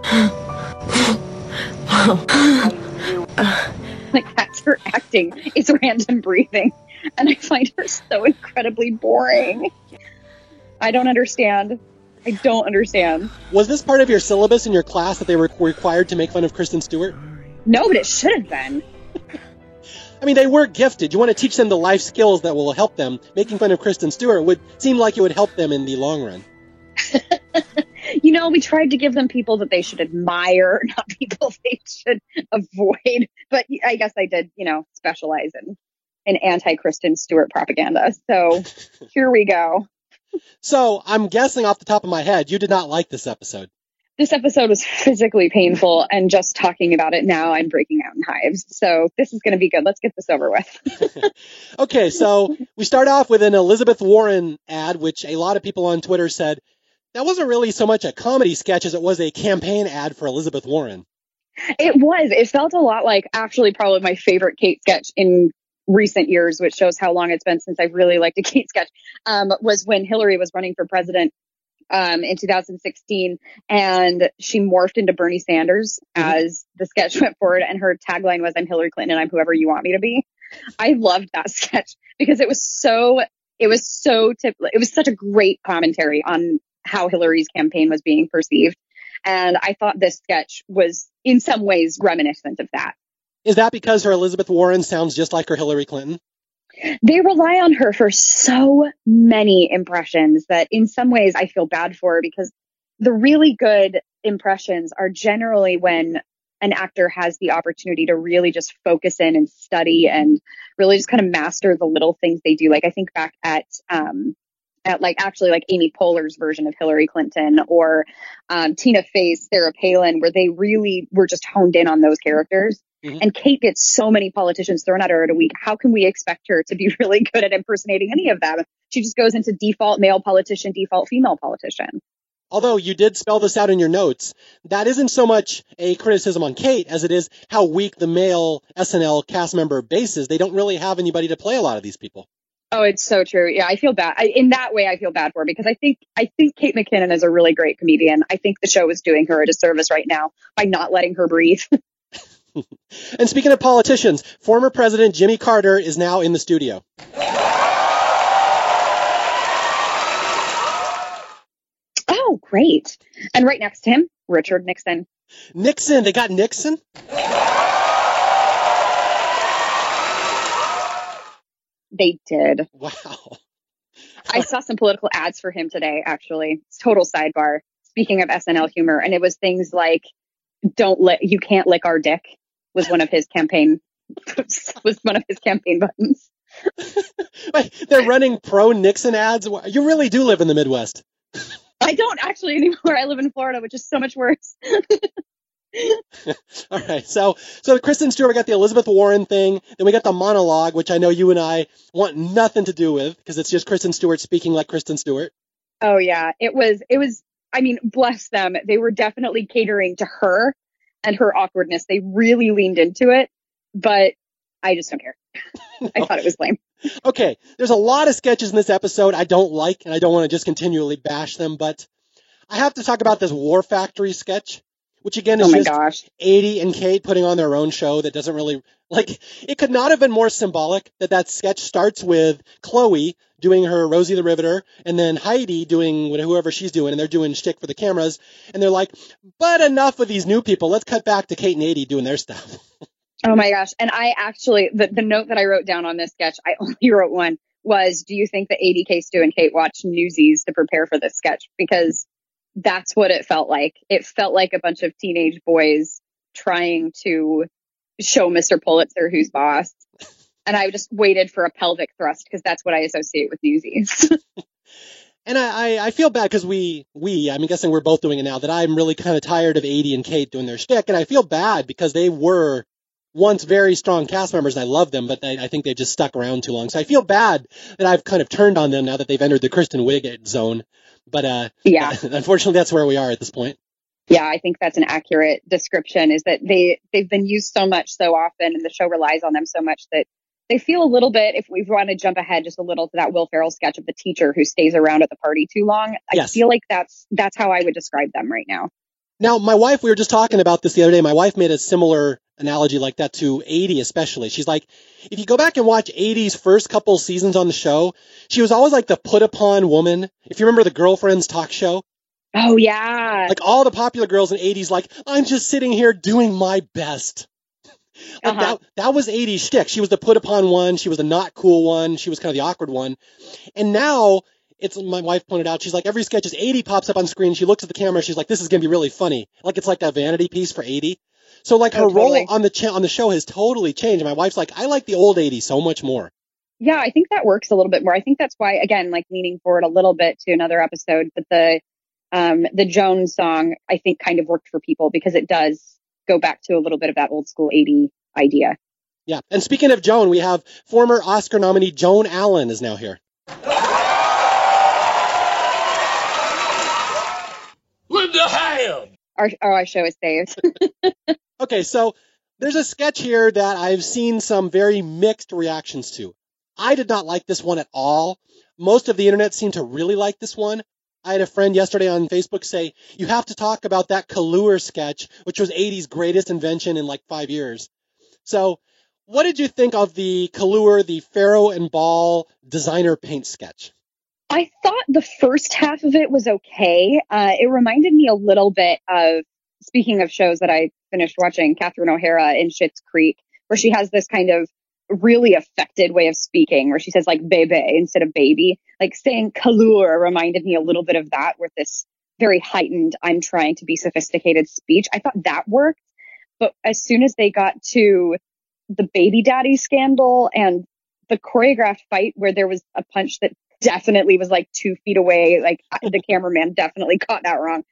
like that's her acting. It's random breathing, and I find her so incredibly boring. I don't understand. I don't understand. Was this part of your syllabus in your class that they were required to make fun of Kristen Stewart? No, but it should have been. I mean, they were gifted. You want to teach them the life skills that will help them. Making fun of Kristen Stewart would seem like it would help them in the long run. you know, we tried to give them people that they should admire, not people they should avoid. But I guess I did, you know, specialize in, in anti Kristen Stewart propaganda. So here we go. So I'm guessing off the top of my head, you did not like this episode. This episode was physically painful, and just talking about it now, I'm breaking out in hives. So this is going to be good. Let's get this over with. okay, so we start off with an Elizabeth Warren ad, which a lot of people on Twitter said that wasn't really so much a comedy sketch as it was a campaign ad for Elizabeth Warren. It was. It felt a lot like actually probably my favorite Kate sketch in recent years, which shows how long it's been since I've really liked a Kate sketch, um, was when Hillary was running for president um, in 2016, and she morphed into Bernie Sanders mm-hmm. as the sketch went forward, and her tagline was "I'm Hillary Clinton, and I'm whoever you want me to be." I loved that sketch because it was so it was so tip- it was such a great commentary on how Hillary's campaign was being perceived. And I thought this sketch was in some ways reminiscent of that. Is that because her Elizabeth Warren sounds just like her Hillary Clinton? They rely on her for so many impressions that in some ways I feel bad for her because the really good impressions are generally when an actor has the opportunity to really just focus in and study and really just kind of master the little things they do. Like I think back at um, at like actually like Amy Poehler's version of Hillary Clinton or um, Tina Fey, Sarah Palin, where they really were just honed in on those characters. Mm-hmm. And Kate gets so many politicians thrown at her in a week. How can we expect her to be really good at impersonating any of them? She just goes into default male politician, default female politician. Although you did spell this out in your notes, that isn't so much a criticism on Kate as it is how weak the male SNL cast member base is. They don't really have anybody to play a lot of these people. Oh, it's so true. Yeah, I feel bad. I, in that way, I feel bad for her because I think I think Kate McKinnon is a really great comedian. I think the show is doing her a disservice right now by not letting her breathe. and speaking of politicians, former President Jimmy Carter is now in the studio. Oh, great. And right next to him, Richard Nixon. Nixon, they got Nixon? They did. Wow. I saw some political ads for him today, actually. It's total sidebar. Speaking of SNL humor, and it was things like, don't lick, you can't lick our dick was one of his campaign, was one of his campaign buttons. They're running pro Nixon ads. You really do live in the Midwest. I don't actually anymore. I live in Florida, which is so much worse. All right. So, so Kristen Stewart, we got the Elizabeth Warren thing. Then we got the monologue, which I know you and I want nothing to do with because it's just Kristen Stewart speaking like Kristen Stewart. Oh yeah, it was. It was. I mean, bless them. They were definitely catering to her and her awkwardness. They really leaned into it, but I just don't care. I thought it was lame. Okay, there's a lot of sketches in this episode I don't like, and I don't want to just continually bash them, but I have to talk about this War Factory sketch which again is oh just gosh. Aidy and Kate putting on their own show that doesn't really Like, it could not have been more symbolic that that sketch starts with Chloe doing her Rosie the Riveter and then Heidi doing whoever she's doing and they're doing shtick for the cameras. And they're like, but enough of these new people. Let's cut back to Kate and Aidy doing their stuff. Oh my gosh. And I actually, the, the note that I wrote down on this sketch, I only wrote one was, do you think that Aidy, K. Stu, and Kate watched Newsies to prepare for this sketch? Because that's what it felt like. It felt like a bunch of teenage boys trying to show Mr. Pulitzer who's boss. And I just waited for a pelvic thrust because that's what I associate with Newsies. and I, I, I feel bad because we, we, I'm guessing we're both doing it now, that I'm really kind of tired of Aidy and Kate doing their shtick. And I feel bad because they were once very strong cast members and I love them, but they, I think they've just stuck around too long. So I feel bad that I've kind of turned on them now that they've entered the Kristen Wiig zone. But uh, yeah, unfortunately, that's where we are at this point. Yeah, I think that's an accurate description. Is that they they've been used so much so often, and the show relies on them so much that they feel a little bit. If we want to jump ahead just a little to that Will Ferrell sketch of the teacher who stays around at the party too long, I feel like that's that's how I would describe them right now. Now, my wife, we were just talking about this the other day. My wife made a similar analogy like that to Aidy, especially. She's like, if you go back and watch Aidy's first couple seasons on the show, she was always like the put upon woman. If you remember the Girlfriends talk show. Oh, yeah. Like all the popular girls in Aidy's like, I'm just sitting here doing my best. Like uh-huh. that, that was Aidy's shtick. She was the put upon one. She was the not cool one. She was kind of the awkward one. And now it's my wife pointed out. She's like every sketch is Aidy pops up on screen. She looks at the camera. She's like, this is gonna be really funny. Like it's like that vanity piece for Aidy. So like her oh, totally. role on the cha- on the show has totally changed. My wife's like, I like the old Aidy so much more. Yeah, I think that works a little bit more. I think that's why, again, like leaning forward a little bit to another episode, but the um, the Joan song I think kind of worked for people because it does go back to a little bit of that old school Aidy idea. Yeah, and speaking of Joan, we have former Oscar nominee Joan Allen is now here. Linda Ham. Our, our show is saved. okay, so there's a sketch here that I've seen some very mixed reactions to. I did not like this one at all. Most of the internet seemed to really like this one. I had a friend yesterday on Facebook say, you have to talk about that Kahlua sketch, which was Aidy's greatest invention in like five years. So what did you think of the Kahlua, the Farrow and Ball designer paint sketch? I thought the first half of it was okay. Uh, it reminded me a little bit of, speaking of shows that I finished watching, Catherine O'Hara in Schitt's Creek, where she has this kind of really affected way of speaking, where she says like bebe instead of baby. Like saying Kalur reminded me a little bit of that, with this very heightened, I'm trying to be sophisticated speech. I thought that worked. But as soon as they got to the baby daddy scandal and the choreographed fight where there was a punch that definitely was like two feet away. Like the cameraman definitely caught that wrong.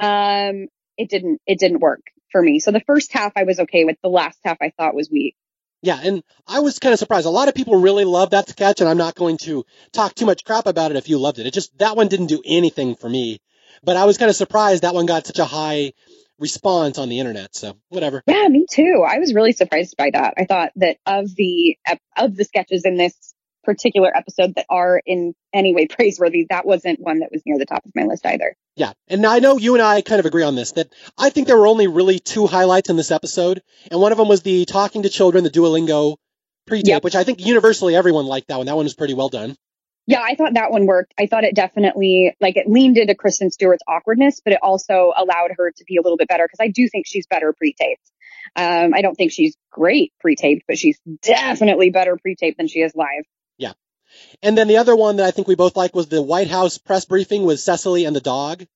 Um, it didn't, it didn't work for me. So the first half I was okay with. The last half I thought was weak. Yeah, and I was kind of surprised. A lot of people really love that sketch, and I'm not going to talk too much crap about it if you loved it. It just that one didn't do anything for me. But I was kind of surprised that one got such a high response on the internet. So whatever. Yeah, me too. I was really surprised by that. I thought that of the of the sketches in this particular episode that are in any way praiseworthy, that wasn't one that was near the top of my list either. Yeah. And I know you and I kind of agree on this that I think there were only really two highlights in this episode. And one of them was the talking to children, the Duolingo pre tape, yep. which I think universally everyone liked that one. That one was pretty well done. Yeah, I thought that one worked. I thought it definitely, like, it leaned into Kristen Stewart's awkwardness, but it also allowed her to be a little bit better because I do think she's better pre taped. Um, I don't think she's great pre taped, but she's definitely better pre taped than she is live. And then the other one that I think we both like was the White House press briefing with Cecily and the dog.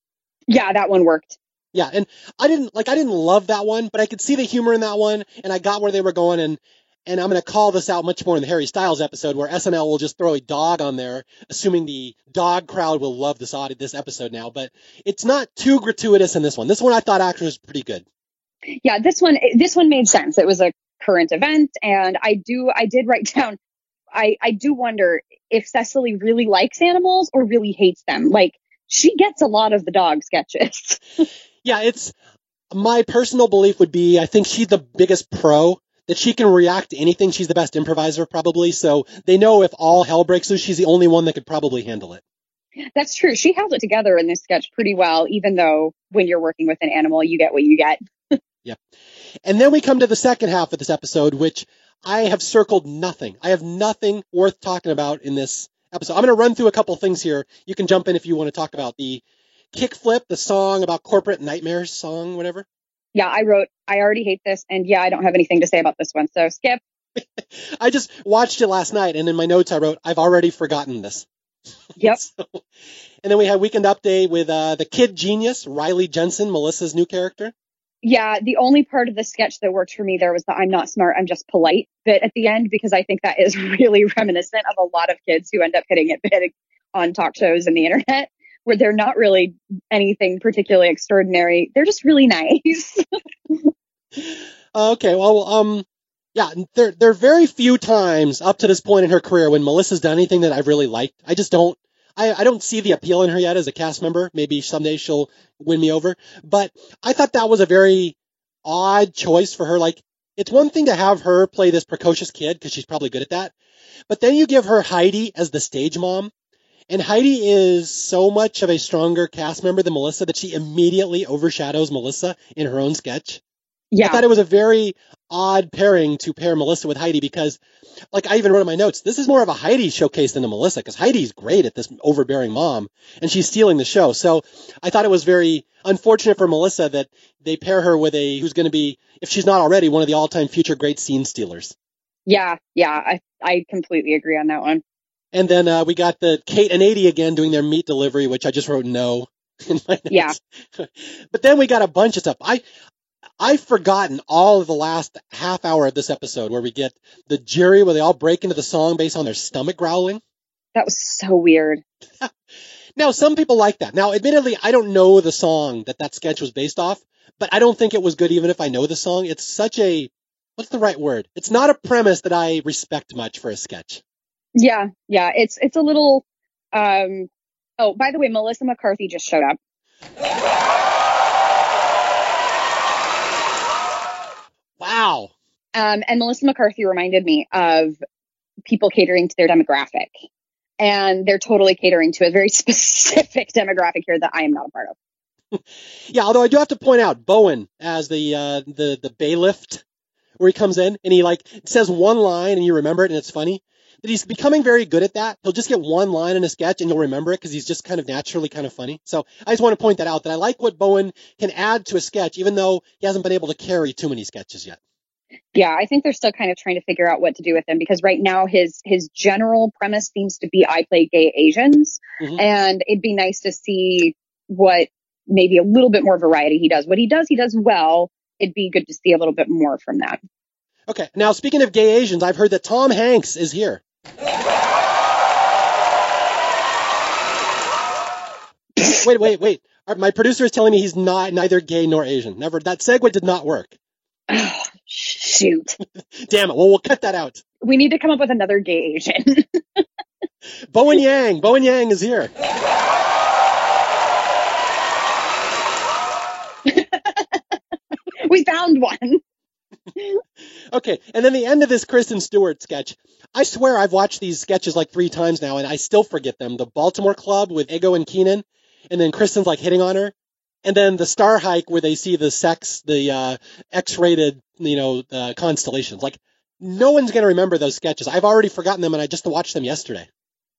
Yeah, that one worked. Yeah, and I didn't like I didn't love that one, but I could see the humor in that one, and I got where they were going, and and I'm going to call this out much more in the Harry Styles episode, where SNL will just throw a dog on there, assuming the dog crowd will love this audit this episode now. But it's not too gratuitous in this one. This one I thought actually was pretty good. Yeah, this one this one made sense. It was a current event, and I do I did write down I, I do wonder if Cecily really likes animals or really hates them. Like she gets a lot of the dog sketches. yeah, it's my personal belief would be I think she's the biggest pro that she can react to anything. She's the best improviser probably. So they know if all hell breaks loose, she's the only one that could probably handle it. That's true. She held it together in this sketch pretty well, even though when you're working with an animal, you get what you get. yeah. And then we come to the second half of this episode, which I have circled nothing. I have nothing worth talking about in this episode. I'm going to run through a couple things here. You can jump in if you want to talk about the kickflip, the song about corporate nightmares song, whatever. Yeah, I wrote, I already hate this. And yeah, I don't have anything to say about this one. So skip. I just watched it last night and in my notes I wrote, I've already forgotten this. Yep. so, and then we had Weekend Update with uh, the kid genius, Riley Jensen, Melissa's new character. Yeah, the only part of the sketch that worked for me there was the I'm not smart, I'm just polite bit at the end because I think that is really reminiscent of a lot of kids who end up hitting it big on talk shows and the internet where they're not really anything particularly extraordinary. They're just really nice. okay, well, um, yeah, there there are very few times up to this point in her career when Melissa's done anything that I've really liked. I just don't. I, I don't see the appeal in her yet as a cast member. Maybe someday she'll win me over. But I thought that was a very odd choice for her. Like, it's one thing to have her play this precocious kid because she's probably good at that. But then you give her Heidi as the stage mom. And Heidi is so much of a stronger cast member than Melissa that she immediately overshadows Melissa in her own sketch. Yeah. I thought it was a very odd pairing to pair Melissa with Heidi because, like, I even wrote in my notes, this is more of a Heidi showcase than a Melissa because Heidi's great at this overbearing mom and she's stealing the show. So I thought it was very unfortunate for Melissa that they pair her with a who's going to be, if she's not already, one of the all-time future great scene stealers. Yeah, yeah, I I completely agree on that one. And then uh, we got the Kate and Aidy again doing their meat delivery, which I just wrote no in my notes. Yeah. but then we got a bunch of stuff. I I've forgotten all of the last half hour of this episode where we get the jury where they all break into the song based on their stomach growling. That was so weird. now, some people like that. Now, admittedly, I don't know the song that that sketch was based off, but I don't think it was good even if I know the song. It's such a, what's the right word? It's not a premise that I respect much for a sketch. Yeah, yeah. It's, it's a little, um, oh, by the way, Melissa McCarthy just showed up. Wow. Um, and Melissa McCarthy reminded me of people catering to their demographic. And they're totally catering to a very specific demographic here that I am not a part of. yeah, although I do have to point out Bowen as the uh, the the bailiff, where he comes in and he like says one line and you remember it and it's funny. That he's becoming very good at that. He'll just get one line in a sketch and you'll remember it because he's just kind of naturally kind of funny. So I just want to point that out that I like what Bowen can add to a sketch, even though he hasn't been able to carry too many sketches yet. Yeah, I think they're still kind of trying to figure out what to do with him because right now his his general premise seems to be I play gay Asians, mm-hmm. and it'd be nice to see what maybe a little bit more variety he does. What he does, he does well. It'd be good to see a little bit more from that. Okay, now speaking of gay Asians, I've heard that Tom Hanks is here. Wait, wait, wait. Uh, my producer is telling me he's not neither gay nor Asian. Never that segue did not work. shoot. Damn it. Well, we'll cut that out. We need to come up with another gay Asian. Bowen Yang. Bowen Yang is here. we found one. okay, and then the end of this Kristen Stewart sketch. I swear I've watched these sketches like three times now, and I still forget them. The Baltimore Club with Ego and Keenan, and then Kristen's like hitting on her, and then the Star Hike where they see the sex, the uh, X-rated, you know, uh, constellations. Like no one's gonna remember those sketches. I've already forgotten them, and I just watched them yesterday.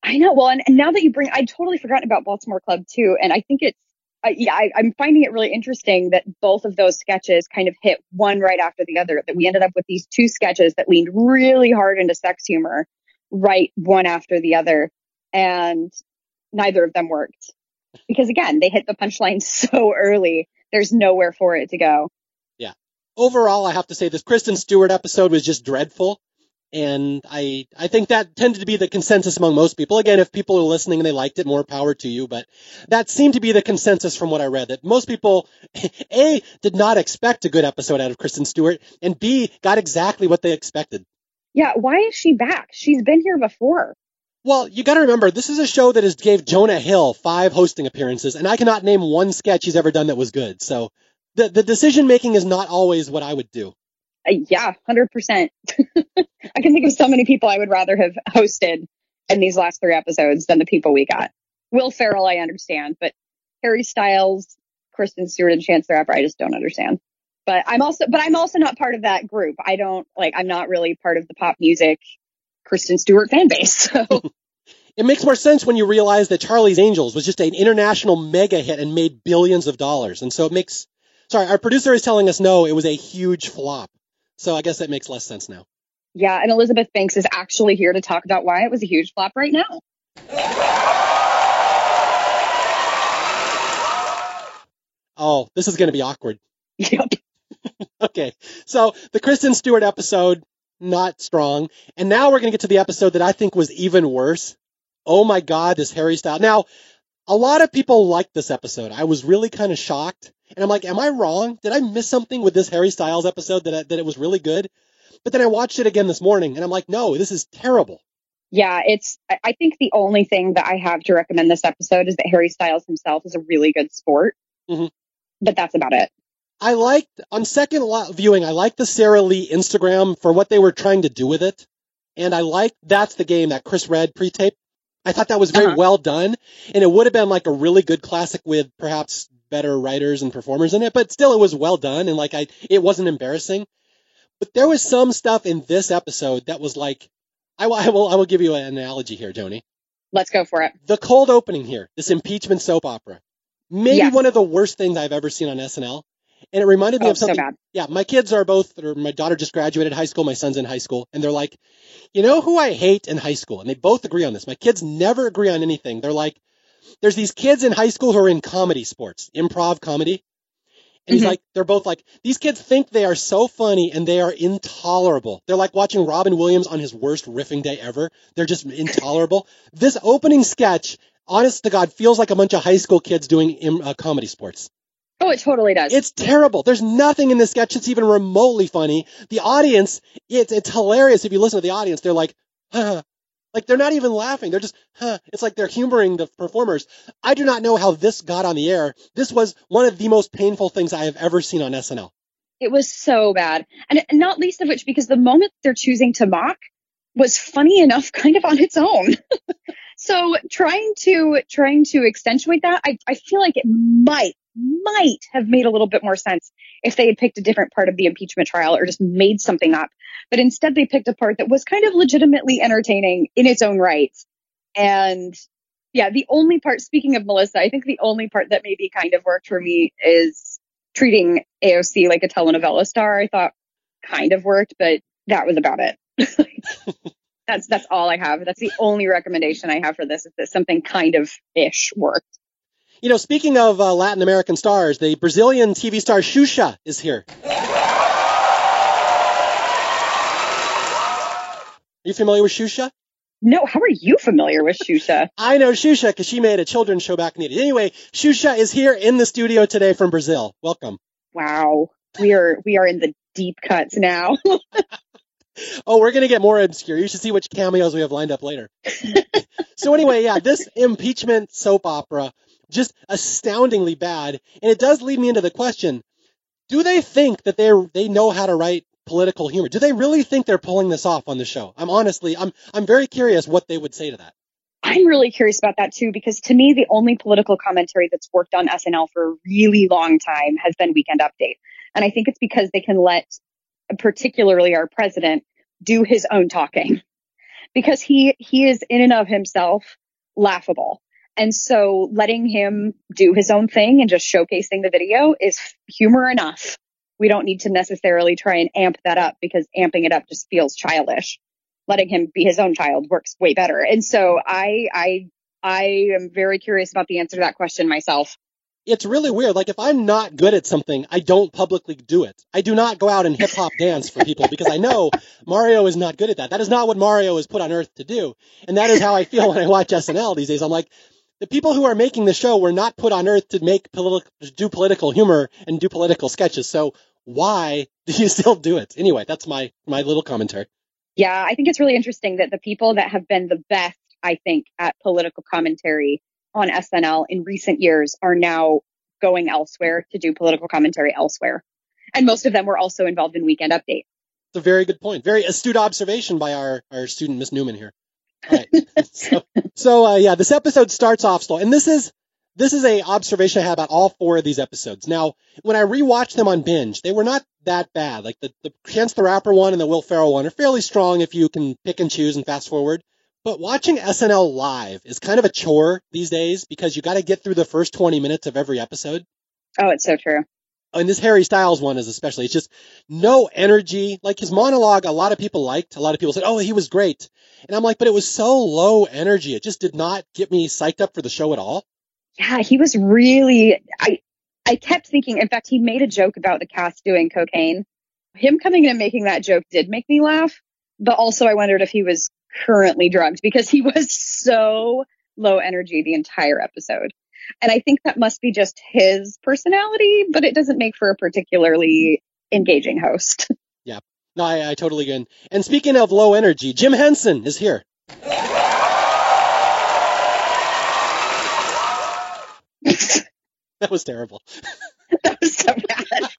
I know. Well, and, and now that you bring, I'd totally forgotten about Baltimore Club too, and I think it's uh, yeah, I, am finding it really interesting that both of those sketches kind of hit one right after the other. That we ended up with these two sketches that leaned really hard into sex humor, right one after the other, and neither of them worked because again, they hit the punchline so early. There's nowhere for it to go. Yeah. Overall, I have to say this Kristen Stewart episode was just dreadful. And I, I think that tended to be the consensus among most people. Again, if people are listening and they liked it, more power to you. But that seemed to be the consensus from what I read that most people, A, did not expect a good episode out of Kristen Stewart and B, got exactly what they expected. Yeah. Why is she back? She's been here before. Well, you got to remember, this is a show that has gave Jonah Hill five hosting appearances, and I cannot name one sketch he's ever done that was good. So the the decision making is not always what I would do. Uh, yeah, hundred percent. I can think of so many people I would rather have hosted in these last three episodes than the people we got. Will Ferrell, I understand, but Harry Styles, Kristen Stewart, and Chance the Rapper, I just don't understand. But I'm also, but I'm also not part of that group. I don't like. I'm not really part of the pop music Kristen Stewart fan base. So It makes more sense when you realize that Charlie's Angels was just an international mega hit and made billions of dollars. And so it makes, sorry, our producer is telling us no, it was a huge flop. So I guess that makes less sense now. yeah, and Elizabeth Banks is actually here to talk about why it was a huge flop right now. Oh, this is going to be awkward. Yep. Okay. So the Kristen Stewart episode, not strong. And now we're going to get to the episode that I think was even worse. Oh my God, this Harry Styles. Now, a lot of people liked this episode. I was really kind of shocked. And I'm like, am I wrong? Did I miss something with this Harry Styles episode that, I, that it was really good? But then I watched it again this morning and I'm like, no, this is terrible. Yeah, it's. I- think the only thing that I have to recommend this episode is that Harry Styles himself is a really good sport. Mhm. But that's about it. I liked on second viewing. I liked the Sara Lee Instagram for what they were trying to do with it, and I liked that's the game that Chris Redd pre-tape. I thought that was very Uh-huh. well done, and it would have been like a really good classic with perhaps better writers and performers in it. But still, it was well done, and like I, it wasn't embarrassing. But there was some stuff in this episode that was like, I, will- I will, I will give you an analogy here, Joni Let's go for it. the cold opening here, this impeachment soap opera, maybe Yes. one of the worst things I've ever seen on SNL. And it reminded me Oh, of so something. bad. yeah, my kids are both, or my daughter just graduated high school, my son's in high school, and they're like, you know who I hate in high school? And they both agree on this. My kids never agree on anything. They're like, there's these kids in high school who are in comedy sports, improv comedy. And he's Mhm. like, they're both like, these kids think they are so funny and they are intolerable. They're like watching Robin Williams on his worst riffing day ever. They're just intolerable. this opening sketch, honest to God, feels like a bunch of high school kids doing uh, comedy sports. Oh, it totally does. It's terrible. There's nothing in this sketch that's even remotely funny. The audience, it's it's hilarious. If you listen to the audience, they're like, huh. Like they're not even laughing. They're just, huh. It's like they're humoring the performers. I do not know how this got on the air. This was one of the most painful things I have ever seen on SNL. It was so bad. And and not least of which because the moment they're choosing to mock was funny enough kind of on its own. so trying to trying to accentuate that, I, I feel like it might might have made a little bit more sense if they had picked a different part of the impeachment trial or just made something up. But instead they picked a part that was kind of legitimately entertaining in its own right. And yeah, the only part speaking of Melissa, I think the only part that maybe kind of worked for me is treating AOC like a telenovela star, I thought kind of worked, but that was about it. that's that's all I have. That's the only recommendation I have for this is that something kind of ish worked. You know, speaking of uh, Latin American stars, the Brazilian TV star Xuxa is here. Are you familiar with Xuxa? No, how are you familiar with Xuxa? I know Xuxa because she made a children's show back in the 80s. Anyway, Xuxa is here in the studio today from Brazil. Welcome. Wow. We are we are in the deep cuts now. Oh, we're going to get more obscure. You should see which cameos we have lined up later. so anyway, yeah, this impeachment soap opera, just astoundingly bad. And it does lead me into the question, do they think that they're, they know how to write political humor? Do they really think they're pulling this off on the show? I'm honestly, I'm, I'm very curious what they would say to that. I'm really curious about that too, because to me, the only political commentary that's worked on SNL for a really long time has been Weekend Update. And I think it's because they can let, particularly our president, do his own talking. Because he, he is in and of himself laughable. And so letting him do his own thing and just showcasing the video is humor enough. We don't need to necessarily try and amp that up because amping it up just feels childish letting him be his own child works way better. And so I, I, I am very curious about the answer to that question myself. It's really weird. Like if I'm not good at something, I don't publicly do it. I do not go out and hip hop dance for people because I know Mario is not good at that. That is not what Mario is put on earth to do. And that is how I feel when I watch SNL these days. I'm like, the people who are making the show were not put on earth to make political, do political humor and do political sketches. So why do you still do it? Anyway, that's my, my little commentary. Yeah, I think it's really interesting that the people that have been the best, I think, at political commentary on SNL in recent years are now going elsewhere to do political commentary elsewhere. And most of them were also involved in Weekend Update. It's a very good point. Very astute observation by our, our student, Miss Newman here. Right. so, so uh, yeah, this episode starts off slow. And this is, this is a observation I had about all four of these episodes. Now, when I rewatched them on binge, they were not that bad. Like the, the Chance the Rapper one and the Will Ferrell one are fairly strong if you can pick and choose and fast forward. But watching SNL live is kind of a chore these days because you got to get through the first 20 minutes of every episode. Oh, it's so true. And this Harry Styles one is especially, it's just no energy. Like his monologue, a lot of people liked. A lot of people said, oh, he was great. And I'm like, but it was so low energy. It just did not get me psyched up for the show at all. Yeah, he was really, I, I kept thinking, in fact, he made a joke about the cast doing cocaine. Him coming in and making that joke did make me laugh, but also I wondered if he was currently drugged because he was so low energy the entire episode. And I think that must be just his personality, but it doesn't make for a particularly engaging host. Yeah. No, I, I totally agree. And speaking of low energy, Jim Henson is here. that was terrible. that was so bad.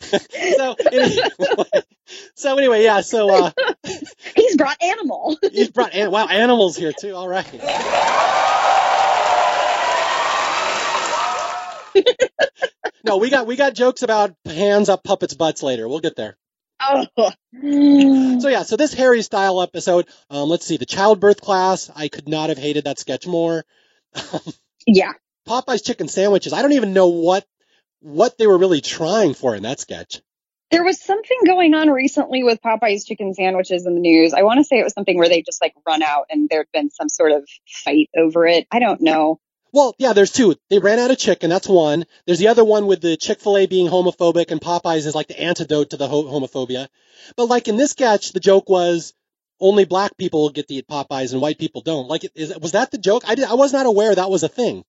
so, anyway, so anyway, yeah. So uh, he's brought animal. he's brought an- wow animals here too. All right. no, we got we got jokes about hands up puppets' butts later. We'll get there. Oh. So yeah, so this Harry style episode. Um, let's see, the childbirth class. I could not have hated that sketch more. yeah. Popeye's chicken sandwiches. I don't even know what what they were really trying for in that sketch. There was something going on recently with Popeye's chicken sandwiches in the news. I want to say it was something where they just like run out and there'd been some sort of fight over it. I don't know. Well, yeah, there's two. They ran out of chicken. That's one. There's the other one with the Chick-fil-A being homophobic and Popeyes is like the antidote to the ho- homophobia. But like in this sketch, the joke was only black people get to eat Popeyes and white people don't. Like, is, was that the joke? I did, I was not aware that was a thing.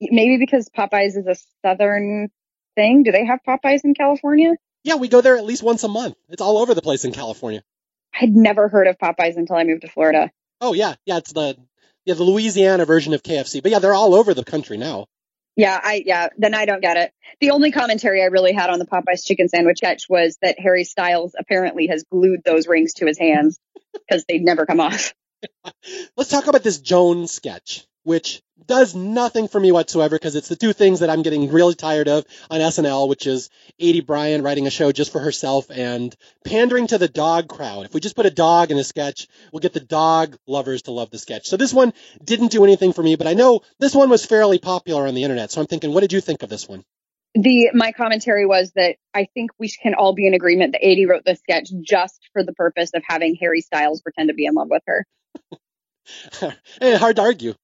Maybe because Popeyes is a southern thing. Do they have Popeyes in California? Yeah, we go there at least once a month. It's all over the place in California. I'd never heard of Popeyes until I moved to Florida. Oh yeah, yeah, it's the yeah the Louisiana version of KFC. But yeah, they're all over the country now. Yeah, I yeah, then I don't get it. The only commentary I really had on the Popeyes chicken sandwich sketch was that Harry Styles apparently has glued those rings to his hands because they'd never come off. Let's talk about this Joan sketch, which does nothing for me whatsoever because it's the two things that I'm getting really tired of on SNL, which is Aidy Bryant writing a show just for herself and pandering to the dog crowd. If we just put a dog in a sketch, we'll get the dog lovers to love the sketch. So this one didn't do anything for me, but I know this one was fairly popular on the internet. So I'm thinking, what did you think of this one? The my commentary was that I think we can all be in agreement that Adie wrote the sketch just for the purpose of having Harry Styles pretend to be in love with her. hey, hard to argue.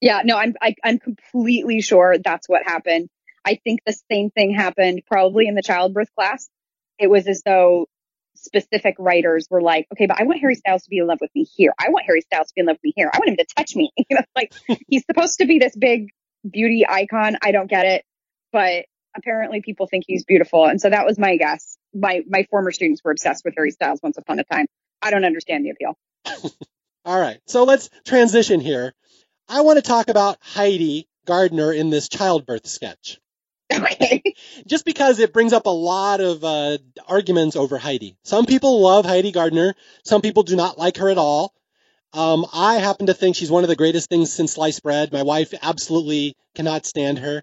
Yeah, no, I'm I, I'm completely sure that's what happened. I think the same thing happened probably in the childbirth class. It was as though specific writers were like, okay, but I want Harry Styles to be in love with me here. I want Harry Styles to be in love with me here. I want him to touch me. You know, like he's supposed to be this big beauty icon. I don't get it, but apparently people think he's beautiful, and so that was my guess. My my former students were obsessed with Harry Styles once upon a time. I don't understand the appeal. All right, so let's transition here. I want to talk about Heidi Gardner in this childbirth sketch. Okay. Just because it brings up a lot of uh, arguments over Heidi. Some people love Heidi Gardner. Some people do not like her at all. Um, I happen to think she's one of the greatest things since sliced bread. My wife absolutely cannot stand her.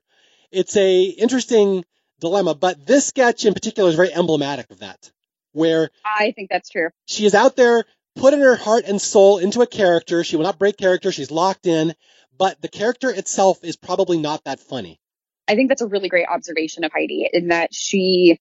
It's a interesting dilemma, but this sketch in particular is very emblematic of that, where I think that's true. she is out there putting her heart and soul into a character. She will not break character. She's locked in, but the character itself is probably not that funny. I think that's a really great observation of Heidi in that she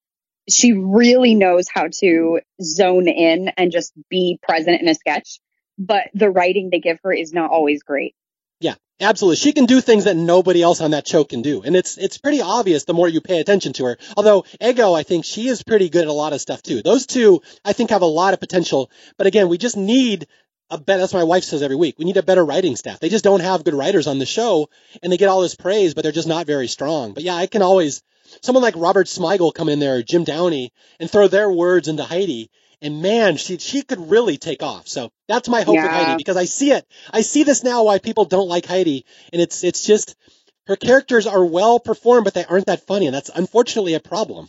she really knows how to zone in and just be present in a sketch, but the writing they give her is not always great. Yeah, absolutely. She can do things that nobody else on that show can do. And it's it's pretty obvious the more you pay attention to her. Although Ego, I think she is pretty good at a lot of stuff too. Those two, I think, have a lot of potential. But again, we just need a better, that's what my wife says every week. We need a better writing staff. They just don't have good writers on the show and they get all this praise, but they're just not very strong. But yeah, I can always, someone like Robert Smigel come in there, Jim Downey, and throw their words into Heidi. And man, she she could really take off. So that's my hope with Heidi because I see it. I see this now why people don't like Heidi, and it's it's just her characters are well performed, but they aren't that funny, and that's unfortunately a problem.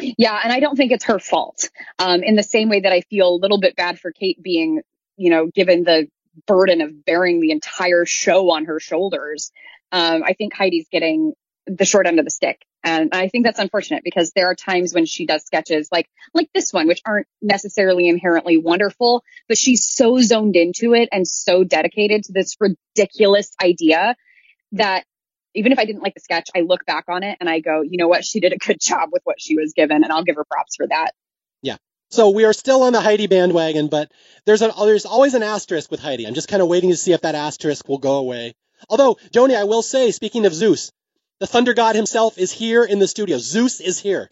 Yeah, and I don't think it's her fault. Um, in the same way that I feel a little bit bad for Kate being, you know, given the burden of bearing the entire show on her shoulders. Um, I think Heidi's getting the short end of the stick. And I think that's unfortunate because there are times when she does sketches like like this one, which aren't necessarily inherently wonderful, but she's so zoned into it and so dedicated to this ridiculous idea that even if I didn't like the sketch, I look back on it and I go, you know what, she did a good job with what she was given, and I'll give her props for that. Yeah. So we are still on the Heidi bandwagon, but there's an there's always an asterisk with Heidi. I'm just kind of waiting to see if that asterisk will go away. Although, Joni, I will say, speaking of Zeus, the Thunder God himself is here in the studio. Zeus is here.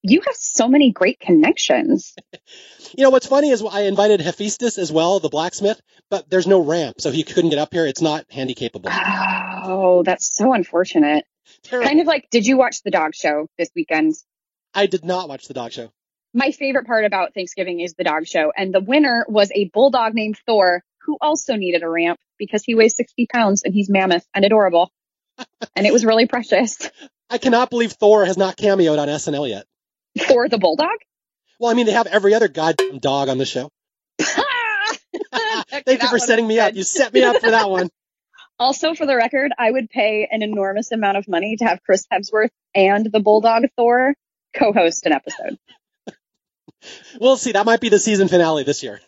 You have so many great connections. you know, what's funny is I invited Hephaestus as well, the blacksmith, but there's no ramp, so he couldn't get up here. It's not handy capable. Oh, that's so unfortunate. Terrible. Kind of like, did you watch the dog show this weekend? I did not watch the dog show. My favorite part about Thanksgiving is the dog show, and the winner was a bulldog named Thor who also needed a ramp because he weighs 60 pounds and he's mammoth and adorable. and it was really precious. I cannot believe Thor has not cameoed on SNL yet. Thor the Bulldog? Well, I mean, they have every other goddamn dog on the show. Thank you for setting me up. You set me up for that one. Also, for the record, I would pay an enormous amount of money to have Chris Hemsworth and the Bulldog Thor co-host an episode. we'll see. That might be the season finale this year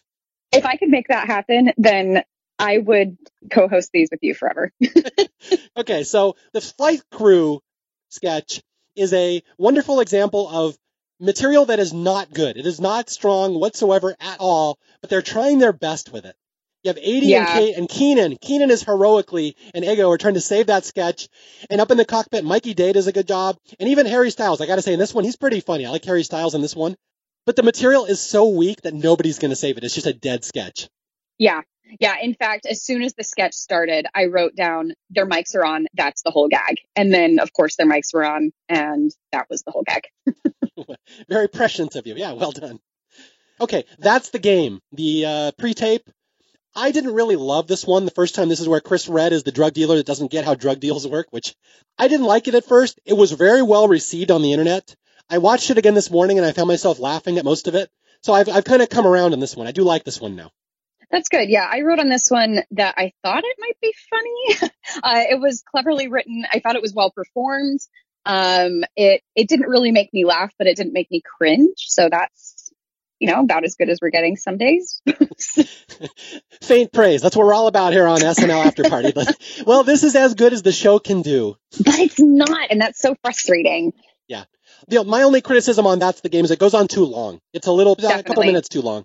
if I could make that happen, then I would co-host these with you forever. okay, so the flight crew sketch is a wonderful example of material that is not good. It is not strong whatsoever at all, but they're trying their best with it. You have Aidy yeah. and, Kate and Keenan. Keenan is heroically and Ego are trying to save that sketch. And up in the cockpit, Mikey Day does a good job. And even Harry Styles, I gotta say, in this one, he's pretty funny. I like Harry Styles in this one. But the material is so weak that nobody's going to save it. It's just a dead sketch. Yeah. Yeah. In fact, as soon as the sketch started, I wrote down their mics are on. That's the whole gag. And then, of course, their mics were on, and that was the whole gag. Very prescient of you. Yeah. Well done. Okay. That's the game. The uh, pre tape. I didn't really love this one the first time. This is where Chris Redd is the drug dealer that doesn't get how drug deals work, which I didn't like it at first. It was very well received on the internet. I watched it again this morning and I found myself laughing at most of it. So I've, I've kind of come around on this one. I do like this one now. That's good. Yeah, I wrote on this one that I thought it might be funny. uh, it was cleverly written. I thought it was well performed. Um, it it didn't really make me laugh, but it didn't make me cringe. So that's you know about as good as we're getting some days. Faint praise. That's what we're all about here on SNL After Party. But well, this is as good as the show can do. But it's not, and that's so frustrating. Yeah you know, my only criticism on that's the game is it goes on too long. It's a little, Definitely. a couple minutes too long.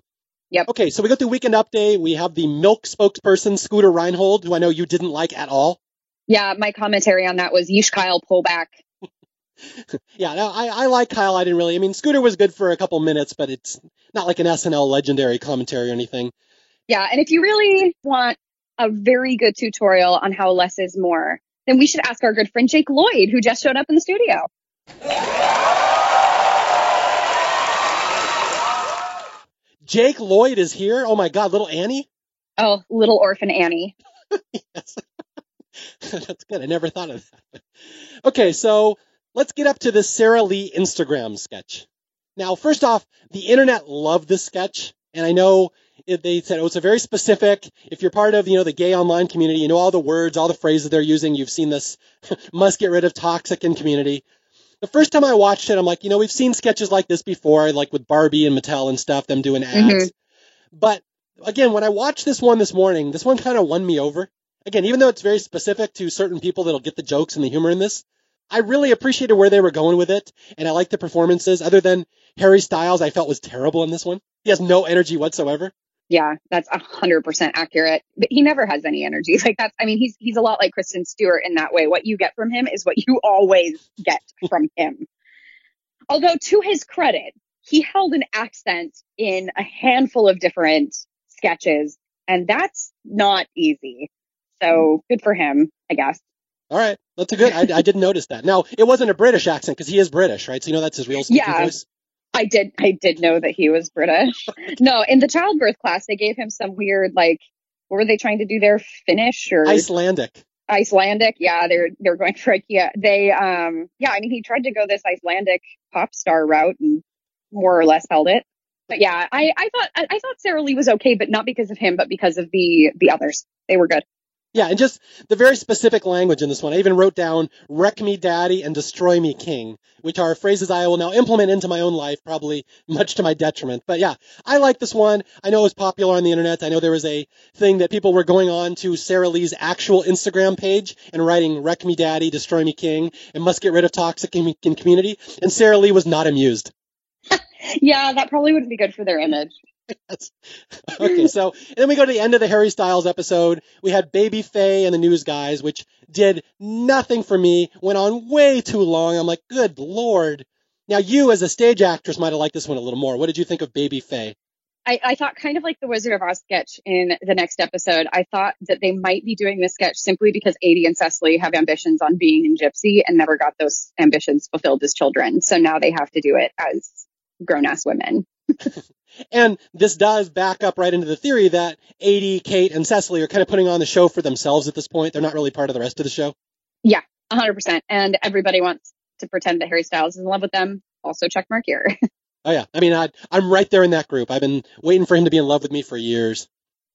Yep. Okay, so we go through weekend update. We have the milk spokesperson, Scooter Reinhold, who I know you didn't like at all. Yeah, my commentary on that was Yeesh Kyle pull back. yeah, no, I, I like Kyle. I didn't really. I mean, Scooter was good for a couple minutes, but it's not like an SNL legendary commentary or anything. Yeah, and if you really want a very good tutorial on how less is more, then we should ask our good friend Jake Lloyd, who just showed up in the studio. Jake Lloyd is here. Oh my God, little Annie. Oh, little orphan Annie. yes. That's good. I never thought of that. Okay, so let's get up to the Sara Lee Instagram sketch. Now, first off, the internet loved this sketch, and I know they said oh, it's a very specific. If you're part of you know the gay online community, you know all the words, all the phrases they're using. You've seen this. must get rid of toxic in community the first time I watched it, I'm like, you know, we've seen sketches like this before, like with Barbie and Mattel and stuff, them doing ads. Mm-hmm. But again, when I watched this one this morning, this one kind of won me over. Again, even though it's very specific to certain people that'll get the jokes and the humor in this, I really appreciated where they were going with it, and I like the performances. Other than Harry Styles, I felt was terrible in this one. He has no energy whatsoever. Yeah, that's a hundred percent accurate. But he never has any energy. Like that's, I mean, he's, he's a lot like Kristen Stewart in that way. What you get from him is what you always get from him. Although to his credit, he held an accent in a handful of different sketches and that's not easy. So good for him, I guess. All right. That's a good, I, I didn't notice that. Now, it wasn't a British accent because he is British, right? So you know that's his real yeah. voice. I did I did know that he was British. no, in the childbirth class they gave him some weird like what were they trying to do there? Finnish or Icelandic. Icelandic, yeah, they're they're going for IKEA. They um yeah, I mean he tried to go this Icelandic pop star route and more or less held it. But yeah, I, I thought I, I thought Sara Lee was okay, but not because of him, but because of the the others. They were good. Yeah, and just the very specific language in this one. I even wrote down wreck me daddy and destroy me king, which are phrases I will now implement into my own life, probably much to my detriment. But yeah, I like this one. I know it was popular on the internet. I know there was a thing that people were going on to Sara Lee's actual Instagram page and writing wreck me daddy, destroy me king, and must get rid of toxic in community. And Sara Lee was not amused. yeah, that probably wouldn't be good for their image. okay, so then we go to the end of the Harry Styles episode. We had Baby Faye and the News Guys, which did nothing for me. Went on way too long. I'm like, good lord. Now you, as a stage actress, might have liked this one a little more. What did you think of Baby Faye? I, I, thought kind of like the Wizard of Oz sketch in the next episode. I thought that they might be doing this sketch simply because Aidy and Cecily have ambitions on being in Gypsy and never got those ambitions fulfilled as children. So now they have to do it as grown ass women. and this does back up right into the theory that Aidy, Kate, and Cecily are kind of putting on the show for themselves at this point. They're not really part of the rest of the show. Yeah, 100%. And everybody wants to pretend that Harry Styles is in love with them. Also, check mark here. oh, yeah. I mean, I, am right there in that group. I've been waiting for him to be in love with me for years.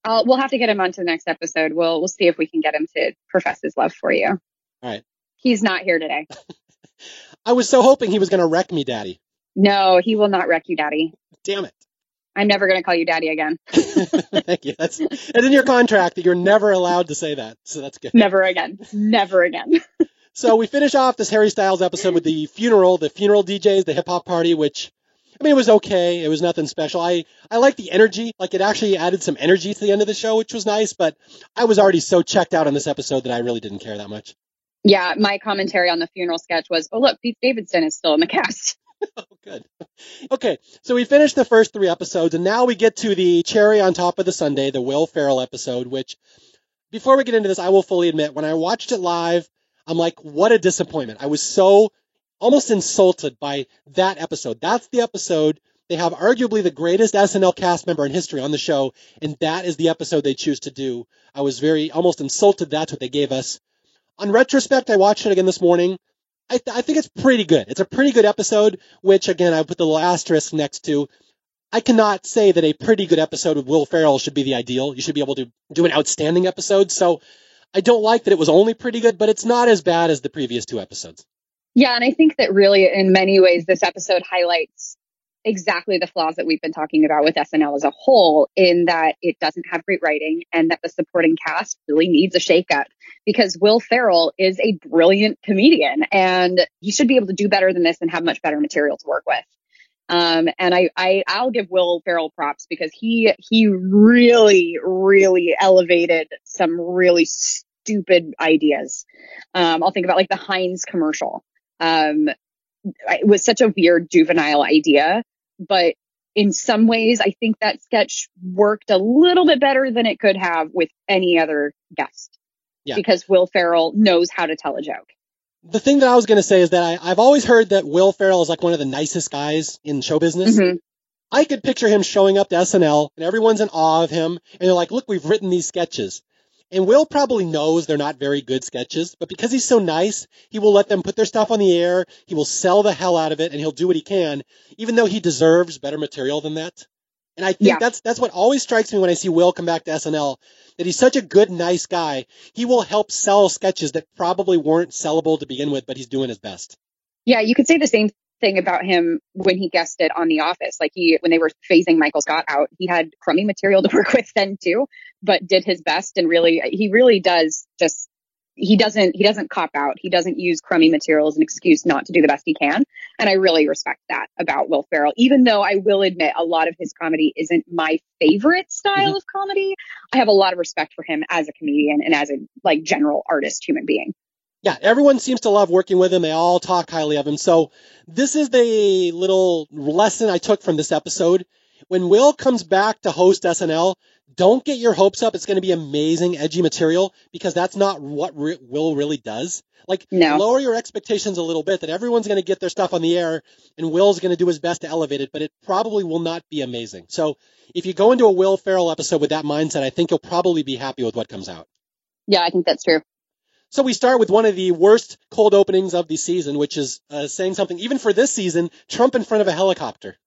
Uh, we'll have to get him on to the next episode. We'll, we'll see if we can get him to profess his love for you. All right. He's not here today. I was so hoping he was going to wreck me, Daddy. No, he will not wreck you, Daddy. Damn it. I'm never going to call you daddy again. Thank you. That's it's in your contract that you're never allowed to say that. So that's good. Never again. Never again. so we finish off this Harry Styles episode with the funeral, the funeral DJs, the hip hop party, which I mean it was okay. It was nothing special. I I like the energy. Like it actually added some energy to the end of the show, which was nice. But I was already so checked out on this episode that I really didn't care that much. Yeah, my commentary on the funeral sketch was, "Oh look, Pete Davidson is still in the cast." oh, good. Okay, so we finished the first three episodes, and now we get to the cherry on top of the sundae, the Will Ferrell episode, which, before we get into this, I will fully admit, when I watched it live, I'm like, what a disappointment. I was so almost insulted by that episode. That's the episode. They have arguably the greatest SNL cast member in history on the show, and that is the episode they choose to do. I was very almost insulted that's what they gave us. On retrospect, I watched it again this morning. I, th- I think it's pretty good. It's a pretty good episode, which again, I put the little asterisk next to. I cannot say that a pretty good episode of Will Ferrell should be the ideal. You should be able to do an outstanding episode. So I don't like that it was only pretty good, but it's not as bad as the previous two episodes. Yeah, and I think that really, in many ways, this episode highlights exactly the flaws that we've been talking about with SNL as a whole in that it doesn't have great writing and that the supporting cast really needs a shakeup because Will Ferrell is a brilliant comedian and he should be able to do better than this and have much better material to work with. Um, and I, I, I'll give Will Ferrell props because he, he really, really elevated some really stupid ideas. Um, I'll think about like the Heinz commercial. Um, it was such a weird juvenile idea, but in some ways, I think that sketch worked a little bit better than it could have with any other guest. Yeah. Because Will Ferrell knows how to tell a joke. The thing that I was going to say is that I, have always heard that Will Ferrell is like one of the nicest guys in show business. Mm-hmm. I could picture him showing up to SNL and everyone's in awe of him and they're like, look, we've written these sketches. And Will probably knows they're not very good sketches, but because he's so nice, he will let them put their stuff on the air. He will sell the hell out of it and he'll do what he can, even though he deserves better material than that. And I think yeah. that's that's what always strikes me when I see Will come back to SNL, that he's such a good, nice guy. He will help sell sketches that probably weren't sellable to begin with, but he's doing his best. Yeah, you could say the same thing about him when he guested on The Office. Like he, when they were phasing Michael Scott out, he had crummy material to work with then too, but did his best and really, he really does just, he doesn't, he doesn't cop out. He doesn't use crummy material as an excuse not to do the best he can. And I really respect that about Will Ferrell, even though I will admit a lot of his comedy isn't my favorite style mm-hmm. of comedy. I have a lot of respect for him as a comedian and as a like general artist human being yeah, everyone seems to love working with him. They all talk highly of him. So this is the little lesson I took from this episode. When Will comes back to host SNL, don't get your hopes up. It's going to be amazing, edgy material because that's not what Re- Will really does. Like, no. lower your expectations a little bit that everyone's going to get their stuff on the air and Will's going to do his best to elevate it, but it probably will not be amazing. So if you go into a Will Ferrell episode with that mindset, I think you'll probably be happy with what comes out. Yeah, I think that's true. So we start with one of the worst cold openings of the season, which is uh, saying something even for this season, Trump in front of a helicopter.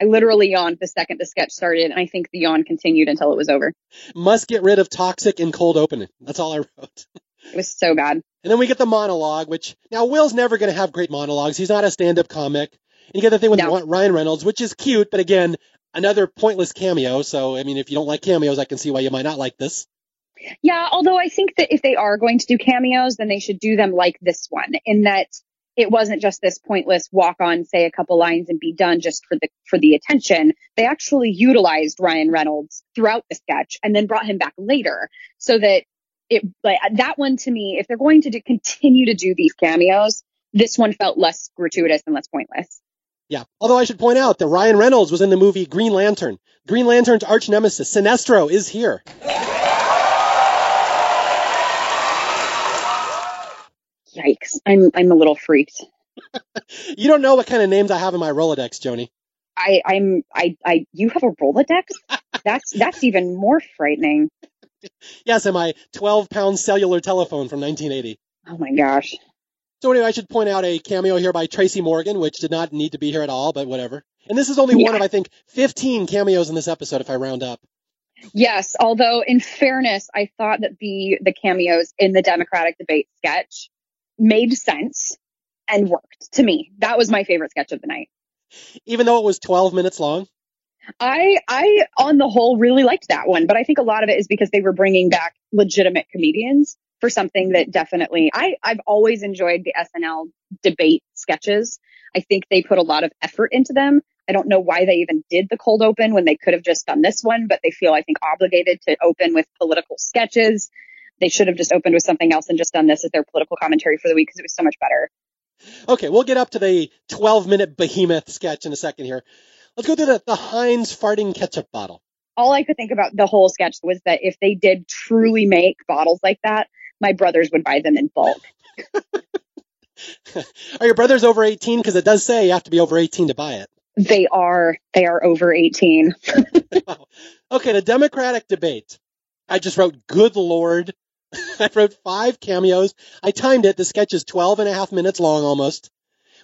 I literally yawned the second the sketch started, and I think the yawn continued until it was over. Must get rid of toxic and cold opening. That's all I wrote. It was so bad. And then we get the monologue, which now Will's never going to have great monologues. He's not a stand-up comic. And you get the thing with No. Ryan Reynolds, which is cute, but again, another pointless cameo. So, I mean, if you don't like cameos, I can see why you might not like this. Yeah, although I think that if they are going to do cameos, then they should do them like this one, in that it wasn't just this pointless walk on, say a couple lines and be done just for the for the attention. They actually utilized Ryan Reynolds throughout the sketch and then brought him back later, so that it like that one to me, if they're going to do, continue to do these cameos, this one felt less gratuitous and less pointless. Yeah. Although I should point out that Ryan Reynolds was in the movie Green Lantern. Green Lantern's arch nemesis, Sinestro, is here. Yikes! I'm I'm a little freaked. You don't know what kind of names I have in my Rolodex, Joni. I I'm I I you have a Rolodex? That's that's even more frightening. Yes, and my 12 pound cellular telephone from 1980. Oh my gosh. So anyway, I should point out a cameo here by Tracy Morgan, which did not need to be here at all, but whatever. And this is only one of, I think, 15 cameos in this episode, if I round up. Yes, although in fairness, I thought that the the cameos in the Democratic debate sketch made sense and worked to me. That was my favorite sketch of the night. Even though it was 12 minutes long. I I on the whole really liked that one, but I think a lot of it is because they were bringing back legitimate comedians for something that definitely I I've always enjoyed the SNL debate sketches. I think they put a lot of effort into them. I don't know why they even did the cold open when they could have just done this one, but they feel I think obligated to open with political sketches. They should have just opened with something else and just done this as their political commentary for the week because it was so much better. Okay, we'll get up to the 12 minute behemoth sketch in a second here. Let's go to the, the Heinz farting ketchup bottle. all I could think about the whole sketch was that if they did truly make bottles like that, my brothers would buy them in bulk. Are your brothers over 18? Because it does say you have to be over 18 to buy it. They are they are over 18. Okay, the Democratic debate. I just wrote, good Lord. I wrote five cameos. I timed it. The sketch is 12 and a half minutes long almost,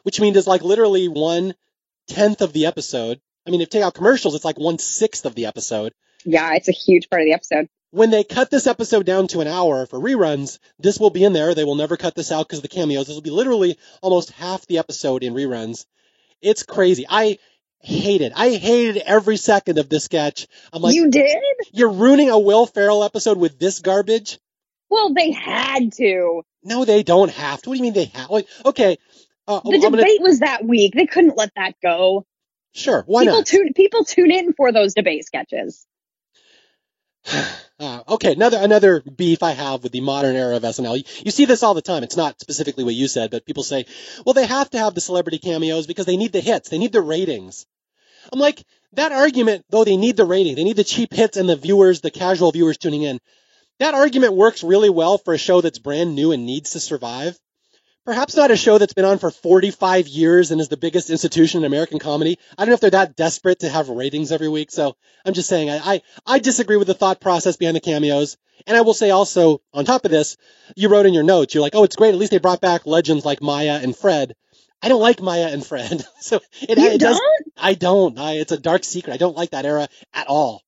which means it's like literally one tenth of the episode. I mean, if you take out commercials, it's like one sixth of the episode. Yeah, it's a huge part of the episode. When they cut this episode down to an hour for reruns, this will be in there. They will never cut this out because of the cameos. This will be literally almost half the episode in reruns. It's crazy. I hated. it. I hated every second of this sketch. I'm like, you did? you're ruining a Will Ferrell episode with this garbage? Well, they had to. No, they don't have to. What do you mean they have? Like, okay. Uh, The I'm gonna, debate was that week. They couldn't let that go. sure. Why people not? tune people tune in for those debate sketches. Uh, okay, another another beef I have with the modern era of SNL. You, you see this all the time. It's not specifically what you said, but people say, "Well, they have to have the celebrity cameos because they need the hits. They need the ratings." I'm like, that argument, though they need the rating, they need the cheap hits and the viewers, the casual viewers tuning in. That argument works really well for a show that's brand new and needs to survive. Perhaps not a show that's been on for 45 years and is the biggest institution in American comedy. I don't know if they're that desperate to have ratings every week. So I'm just saying, I, I, I disagree with the thought process behind the cameos. And I will say also, on top of this, you wrote in your notes, you're like, oh, it's great. At least they brought back legends like Maya and Fred. I don't like Maya and Fred. so it, You it does, don't? I don't. I, it's a dark secret. I don't like that era at all.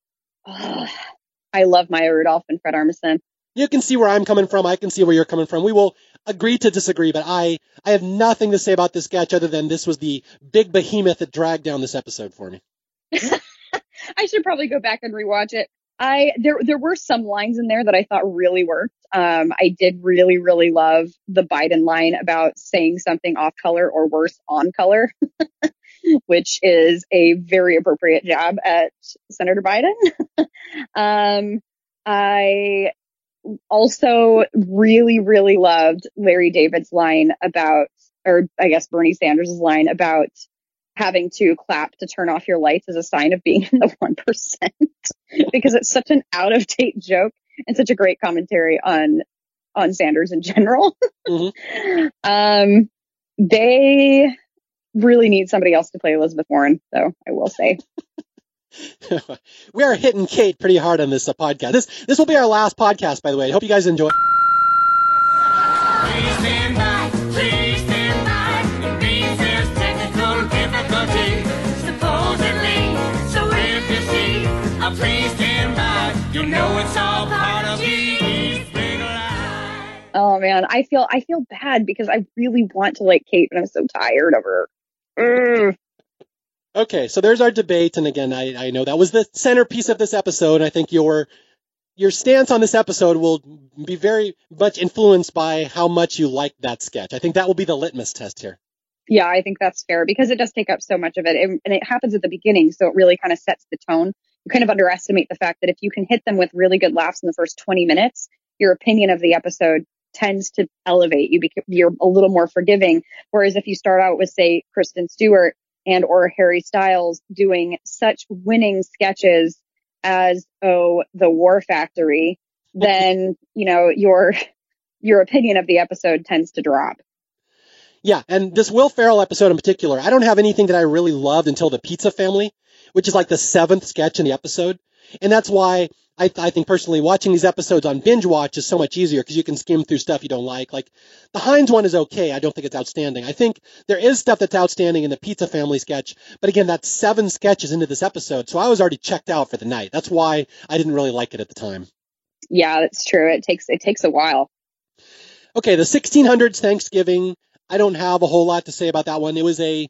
I love Maya Rudolph and Fred Armisen. You can see where I'm coming from. I can see where you're coming from. We will agree to disagree, but I, I have nothing to say about this sketch other than this was the big behemoth that dragged down this episode for me. I should probably go back and rewatch it. I there there were some lines in there that I thought really worked. Um, I did really really love the Biden line about saying something off color or worse on color, which is a very appropriate job at Senator Biden. um, I also really really loved Larry David's line about, or I guess Bernie Sanders' line about having to clap to turn off your lights as a sign of being in the 1% because it's such an out of date joke and such a great commentary on on Sanders in general. Mhm. um they really need somebody else to play Elizabeth Warren, so I will say. we are hitting Kate pretty hard on this uh, podcast. This this will be our last podcast, by the way. I hope you guys enjoy. Oh man, I feel I feel bad because I really want to like Kate, but I'm so tired of her. Ugh. Okay, so there's our debate, and again, I, I know that was the centerpiece of this episode. I think your your stance on this episode will be very much influenced by how much you like that sketch. I think that will be the litmus test here. Yeah, I think that's fair because it does take up so much of it, and, and it happens at the beginning, so it really kind of sets the tone. You kind of underestimate the fact that if you can hit them with really good laughs in the first 20 minutes, your opinion of the episode tends to elevate you because you're a little more forgiving. Whereas if you start out with, say, Kristen Stewart and or Harry Styles doing such winning sketches as oh the War Factory, then you know your your opinion of the episode tends to drop. Yeah, and this Will Ferrell episode in particular, I don't have anything that I really loved until the Pizza Family, which is like the seventh sketch in the episode, and that's why I, I think personally watching these episodes on binge watch is so much easier because you can skim through stuff you don't like. Like the Heinz one is okay. I don't think it's outstanding. I think there is stuff that's outstanding in the Pizza Family sketch, but again, that's seven sketches into this episode, so I was already checked out for the night. That's why I didn't really like it at the time. Yeah, that's true. It takes it takes a while. Okay, the 1600s Thanksgiving. I don't have a whole lot to say about that one. It was a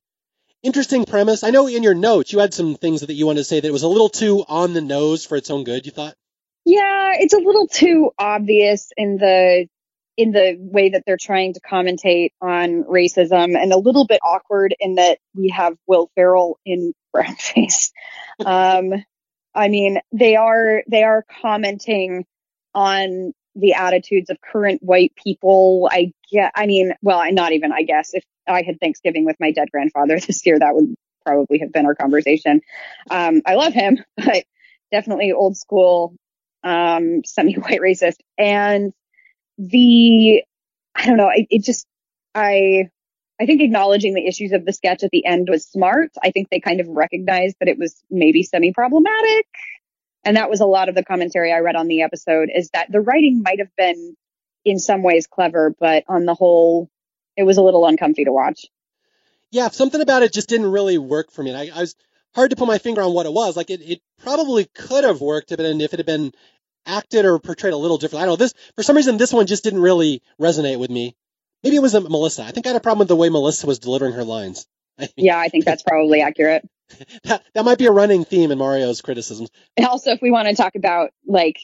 interesting premise. I know in your notes you had some things that you wanted to say that it was a little too on the nose for its own good. You thought? Yeah, it's a little too obvious in the in the way that they're trying to commentate on racism, and a little bit awkward in that we have Will Ferrell in brownface. um, I mean, they are they are commenting on the attitudes of current white people. I get, I mean, well, not even, I guess, if I had Thanksgiving with my dead grandfather this year, that would probably have been our conversation. Um, I love him, but definitely old school, um, semi-white racist. And the, I don't know, it, it just, I, I think acknowledging the issues of the sketch at the end was smart. I think they kind of recognized that it was maybe semi-problematic. And that was a lot of the commentary I read on the episode is that the writing might have been in some ways clever, but on the whole, it was a little uncomfy to watch. Yeah, something about it just didn't really work for me. I, I was hard to put my finger on what it was. Like it, it probably could have worked if it, if it had been acted or portrayed a little different. I don't know. This for some reason this one just didn't really resonate with me. Maybe it wasn't Melissa. I think I had a problem with the way Melissa was delivering her lines. yeah, I think that's probably accurate. that, that might be a running theme in Mario's criticisms. And also, if we want to talk about like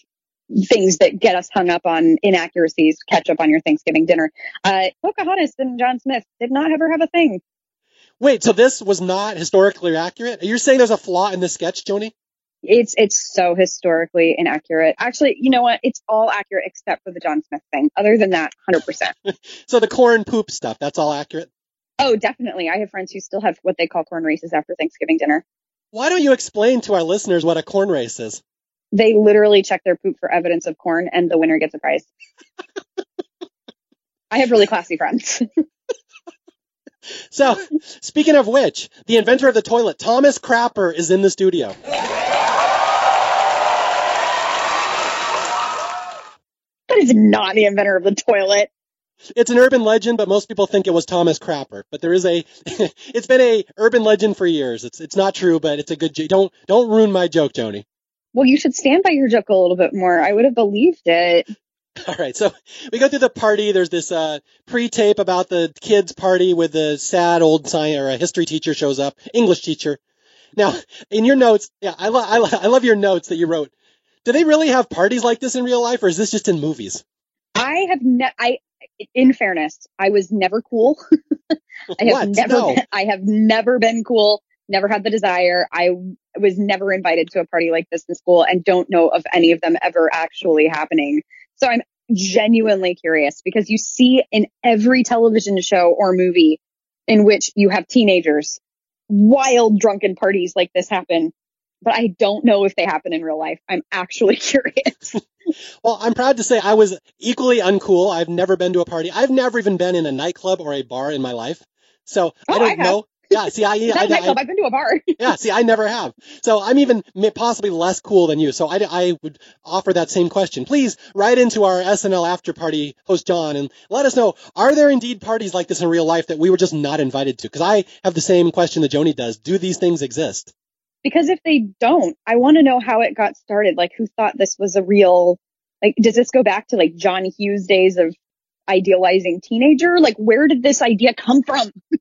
things that get us hung up on inaccuracies, catch up on your Thanksgiving dinner. Uh, Pocahontas and John Smith did not ever have a thing. Wait, so this was not historically accurate? Are You're saying there's a flaw in this sketch, Joni? It's it's so historically inaccurate. Actually, you know what? It's all accurate except for the John Smith thing. Other than that, hundred percent. So the corn poop stuff, that's all accurate. Oh, definitely. I have friends who still have what they call corn races after Thanksgiving dinner. Why don't you explain to our listeners what a corn race is? They literally check their poop for evidence of corn, and the winner gets a prize. I have really classy friends. So, speaking of which, the inventor of the toilet, Thomas Crapper, is in the studio. that is not the inventor of the toilet. It's an urban legend, but most people think it was Thomas Crapper. But there is a, it's been a urban legend for years. It's it's not true, but it's a good. Don't don't ruin my joke, Joni. Well, you should stand by your joke a little bit more. I would have believed it. All right, so we go through the party. There's this uh, pre-tape about the kids' party with the sad old science or a history teacher shows up, English teacher. Now, in your notes, yeah, I, lo- I, lo- I love your notes that you wrote. Do they really have parties like this in real life, or is this just in movies? I have ne- I in fairness, I was never cool. I have What? never No. been, I have never been cool, never had the desire. I was never invited to a party like this in school and don't know of any of them ever actually happening. So I'm genuinely curious because you see in every television show or movie in which you have teenagers, wild drunken parties like this happen. But I don't know if they happen in real life. I'm actually curious. Well, I'm proud to say I was equally uncool. I've never been to a party. I've never even been in a nightclub or a bar in my life. So I Oh, don't I know. Yeah, see, I, I. I, I've been to a bar. yeah, see, I never have. So I'm even possibly less cool than you. So I, I would offer that same question. Please write into our SNL after party host John and let us know, are there indeed parties like this in real life that we were just not invited to? Because I have the same question that Joni does. Do these things exist? Because if they don't, I want to know how it got started. Like, who thought this was a real? Like, does this go back to like John Hughes days of idealizing teenager. Like, where did this idea come from?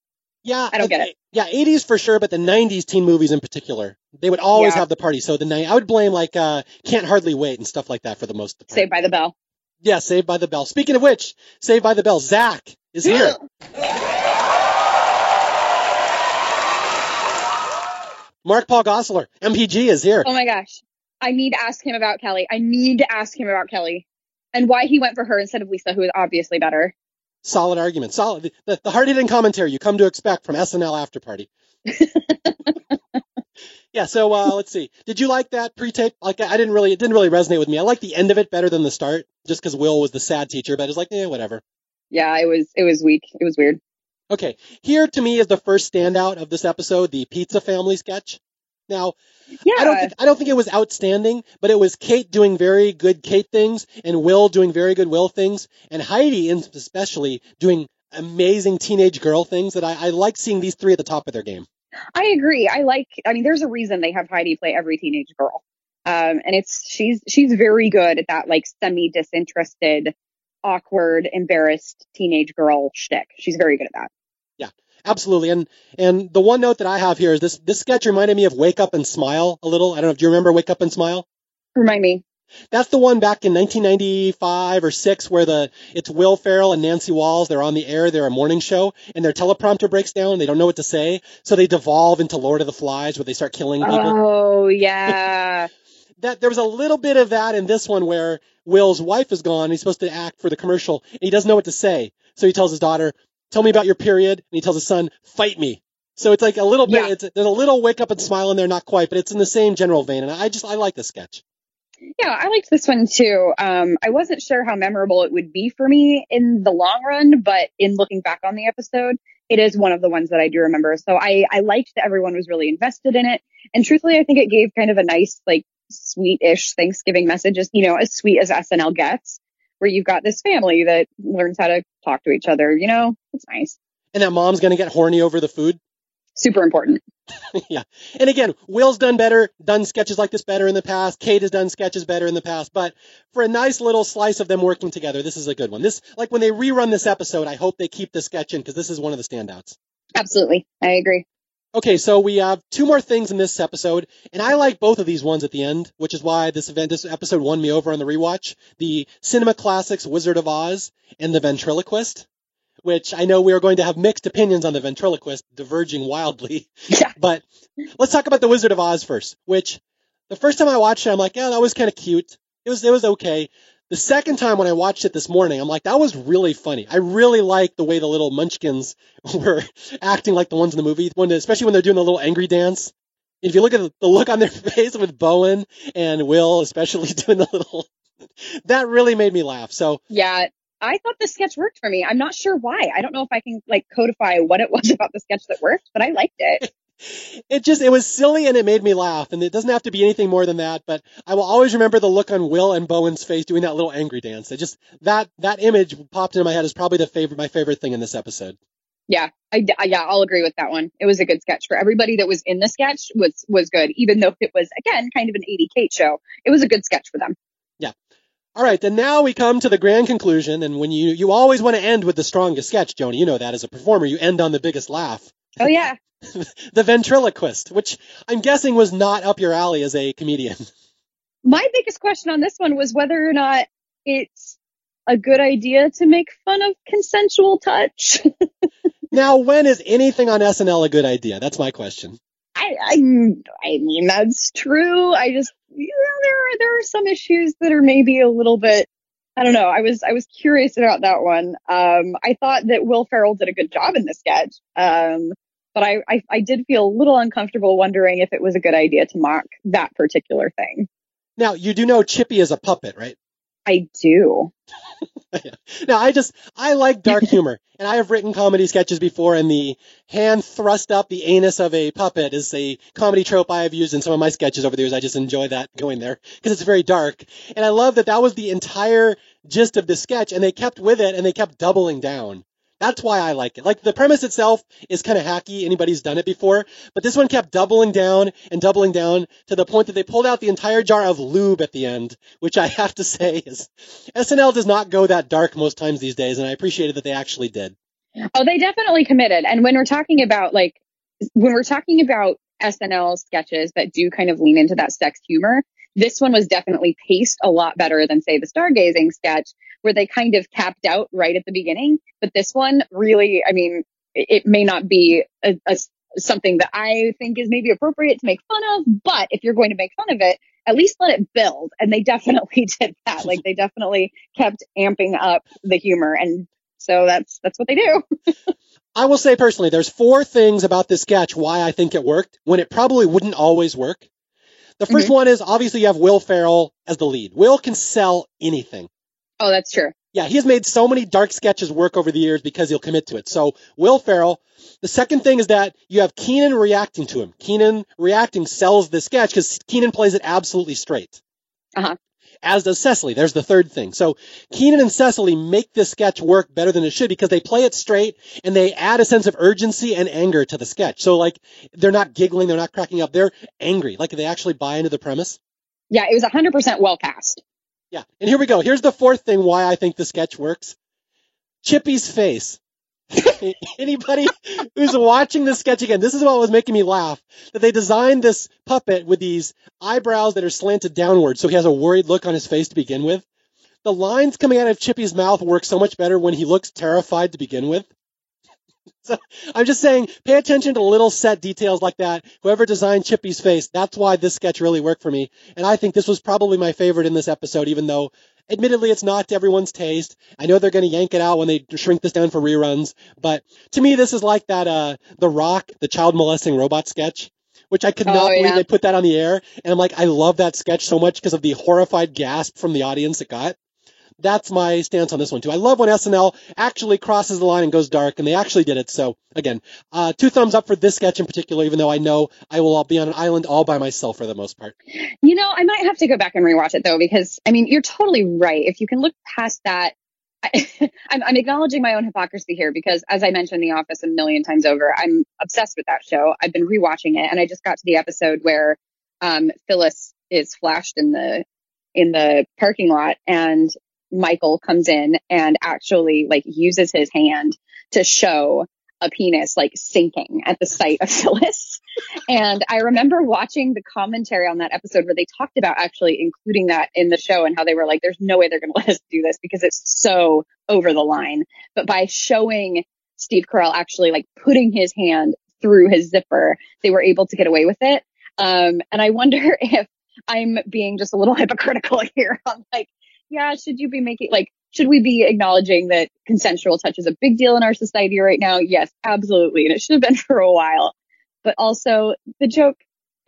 Yeah, I don't get it. Yeah, 80s for sure, but the 90s teen movies in particular, they would always Yeah. have the party. So the night, I would blame like uh, Can't Hardly Wait and stuff like that for the most part. Saved by the Bell. Yeah, Saved by the Bell. Speaking of which, Saved by the Bell, Zach is here. Mark Paul Gosselaar, MPG, is here. Oh my gosh. I need to ask him about Kelly. I need to ask him about Kelly and why he went for her instead of Lisa, who is obviously better. Solid argument. Solid. The, the hard hitting commentary you come to expect from SNL After Party. yeah. So uh, let's see. Did you like that pre-tape? Like I didn't really. It didn't really resonate with me. I like the end of it better than the start, just because Will was the sad teacher. But it's like, eh, whatever. Yeah, it was it was weak. It was weird. Okay. Here to me is the first standout of this episode, the Pizza Family sketch. Now, Yeah. I don't think I don't think it was outstanding, but it was Kate doing very good Kate things and Will doing very good Will things and Aidy in- especially doing amazing teenage girl things that I, I like seeing these three at the top of their game. I agree. I like. I mean, there's a reason they have Aidy play every teenage girl, um, and it's she's she's very good at that like semi disinterested, awkward, embarrassed teenage girl shtick. She's very good at that. Absolutely. And and the one note that I have here is this this sketch reminded me of Wake Up and Smile a little. I don't know if do you remember Wake Up and Smile? Remind me. That's the one back in 1995 or 6 where the it's Will Ferrell and Nancy Walls. They're on the air. They're a morning show, and their teleprompter breaks down. They don't know what to say, so they devolve into Lord of the Flies, where they start killing people. Oh yeah. That there was a little bit of that in this one where Will's wife is gone. He's supposed to act for the commercial, and he doesn't know what to say. So he tells his daughter, "Tell me about your period," and he tells his son, "Fight me." So it's like a little bit. Yeah. It's, there's a little wake up and smile in there, not quite, but it's in the same general vein. And I just I like the sketch. Yeah, I liked this one too. Um, I wasn't sure how memorable it would be for me in the long run, but in looking back on the episode, it is one of the ones that I do remember. So I, I liked that everyone was really invested in it. And truthfully, I think it gave kind of a nice, like, sweet-ish Thanksgiving message, as, you know, as sweet as SNL gets, where you've got this family that learns how to talk to each other. You know, it's nice. And that mom's gonna get horny over the food. Super important. yeah. And again, Will's done better, done sketches like this better in the past. Kate has done sketches better in the past. But for a nice little slice of them working together, this is a good one. This, like when they rerun this episode, I hope they keep the sketch in because this is one of the standouts. Absolutely. I agree. Okay, so we have two more things in this episode, and I like both of these ones at the end, which is why this event, this episode won me over on the rewatch. The Cinema Classics Wizard of Oz and the Ventriloquist, which I know we are going to have mixed opinions on the Ventriloquist, diverging wildly. Yeah. But let's talk about the Wizard of Oz first, which the first time I watched it, I'm like, yeah, that was kind of cute. It was, it was okay. The second time when I watched it this morning, I'm like, that was really funny. I really like the way the little munchkins were acting like the ones in the movie, when, especially when they're doing the little angry dance. If you look at the, look on their face with Bowen and Will, especially doing the little, that really made me laugh. So Yeah. I thought the sketch worked for me. I'm not sure why. I don't know if I can like codify what it was about the sketch that worked, but I liked it. It just it was silly and it made me laugh and it doesn't have to be anything more than that but i will always remember the look on will and bowen's face doing that little angry dance. It just that that image popped into my head is probably the favorite my favorite thing in this episode. Yeah, I, I- yeah, I'll agree with that one. It was a good sketch for everybody that was in the sketch was was good, even though it was again kind of an Aidy Kate show. It was a good sketch for them. Yeah. All right then now we come to the grand conclusion and when you you always want to end with the strongest sketch joni. You know that. As a performer you end on the biggest laugh. Oh yeah, the ventriloquist which i'm guessing was not up your alley as a comedian my biggest question on this one was whether or not it's a good idea to make fun of consensual touch. now when is anything on snl a good idea that's my question I, I I mean that's true. I just you know there are there are some issues that are maybe a little bit I don't know. I was I was curious about that one. Um, I thought that Will Ferrell did a good job in the sketch. Um, but I, I I did feel a little uncomfortable wondering if it was a good idea to mock that particular thing. now you do know chippy is a puppet right I do. Now, I just, I like dark humor, and I have written comedy sketches before, and the hand thrust up the anus of a puppet is a comedy trope I have used in some of my sketches over the years. I just enjoy that going there because it's very dark. And I love that that was the entire gist of the sketch, and they kept with it, and they kept doubling down That's why I like it. Like the premise itself is kind of hacky. Anybody's done it before, but this one kept doubling down and doubling down to the point that they pulled out the entire jar of lube at the end, which I have to say is SNL does not go that dark most times these days, and I appreciated that they actually did. Oh, they definitely committed. And when we're talking about like when we're talking about SNL sketches that do kind of lean into that sex humor, this one was definitely paced a lot better than say the stargazing sketch where they kind of capped out right at the beginning. But this one really, I mean, it, may not be a, a, something that I think is maybe appropriate to make fun of, but if you're going to make fun of it, at least let it build. And they definitely did that. Like they definitely kept amping up the humor. And so that's, that's what they do. I will say personally, there's four things about this sketch why I think it worked when it probably wouldn't always work. The 1st mm-hmm. one is obviously you have Will Ferrell as the lead. Will can sell anything. Oh, that's true. Yeah, he has made so many dark sketches work over the years because he'll commit to it. So Will Ferrell. The second thing is that you have Keenan reacting to him. Keenan reacting sells the sketch because Keenan plays it absolutely straight. Uh-huh. As does Cecily. There's the third thing. So Keenan and Cecily make this sketch work better than it should because they play it straight and they add a sense of urgency and anger to the sketch. So like they're not giggling, they're not cracking up, they're angry. Like they actually buy into the premise. Yeah, it was 100% well cast. Yeah. And here we go. Here's the fourth thing why I think the sketch works. Chippy's face. Anybody who's watching this sketch again, this is what was making me laugh. That they designed this puppet with these eyebrows that are slanted downward, so he has a worried look on his face to begin with. The lines coming out of Chippy's mouth work so much better when he looks terrified to begin with. So I'm just saying, pay attention to little set details like that. Whoever designed Chippy's face, that's why this sketch really worked for me. And I think this was probably my favorite in this episode, even though admittedly it's not to everyone's taste. I know they're going to yank it out when they shrink this down for reruns, but to me, this is like that, uh, The Rock, the child molesting robot sketch. Which I could not oh, yeah. believe they put that on the air. And I'm like, I love that sketch so much because of the horrified gasp from the audience it got that's my stance on this one too. I love when SNL actually crosses the line and goes dark, and they actually did it. So again, uh, two thumbs up for this sketch in particular, even though I know I will be on an island all by myself for the most part. You know, I might have to go back and rewatch it though, because I mean, you're totally right. If you can look past that. I, I'm, I'm acknowledging my own hypocrisy here because, as I mentioned, The Office a million times over, I'm obsessed with that show. I've been rewatching it, and I just got to the episode where um, Phyllis is flashed in the in the parking lot, and Michael comes in and actually like uses his hand to show a penis like sinking at the sight of Phyllis. and I remember watching the commentary on that episode where they talked about actually including that in the show and how they were like, there's no way they're going to let us do this because it's so over the line. But by showing Steve Carell actually like putting his hand through his zipper, they were able to get away with it. Um, and I wonder if I'm being just a little hypocritical here on like yeah, should you be making like should we be acknowledging that consensual touch is a big deal in our society right now? Yes, absolutely. And it should have been for a while. But also the joke,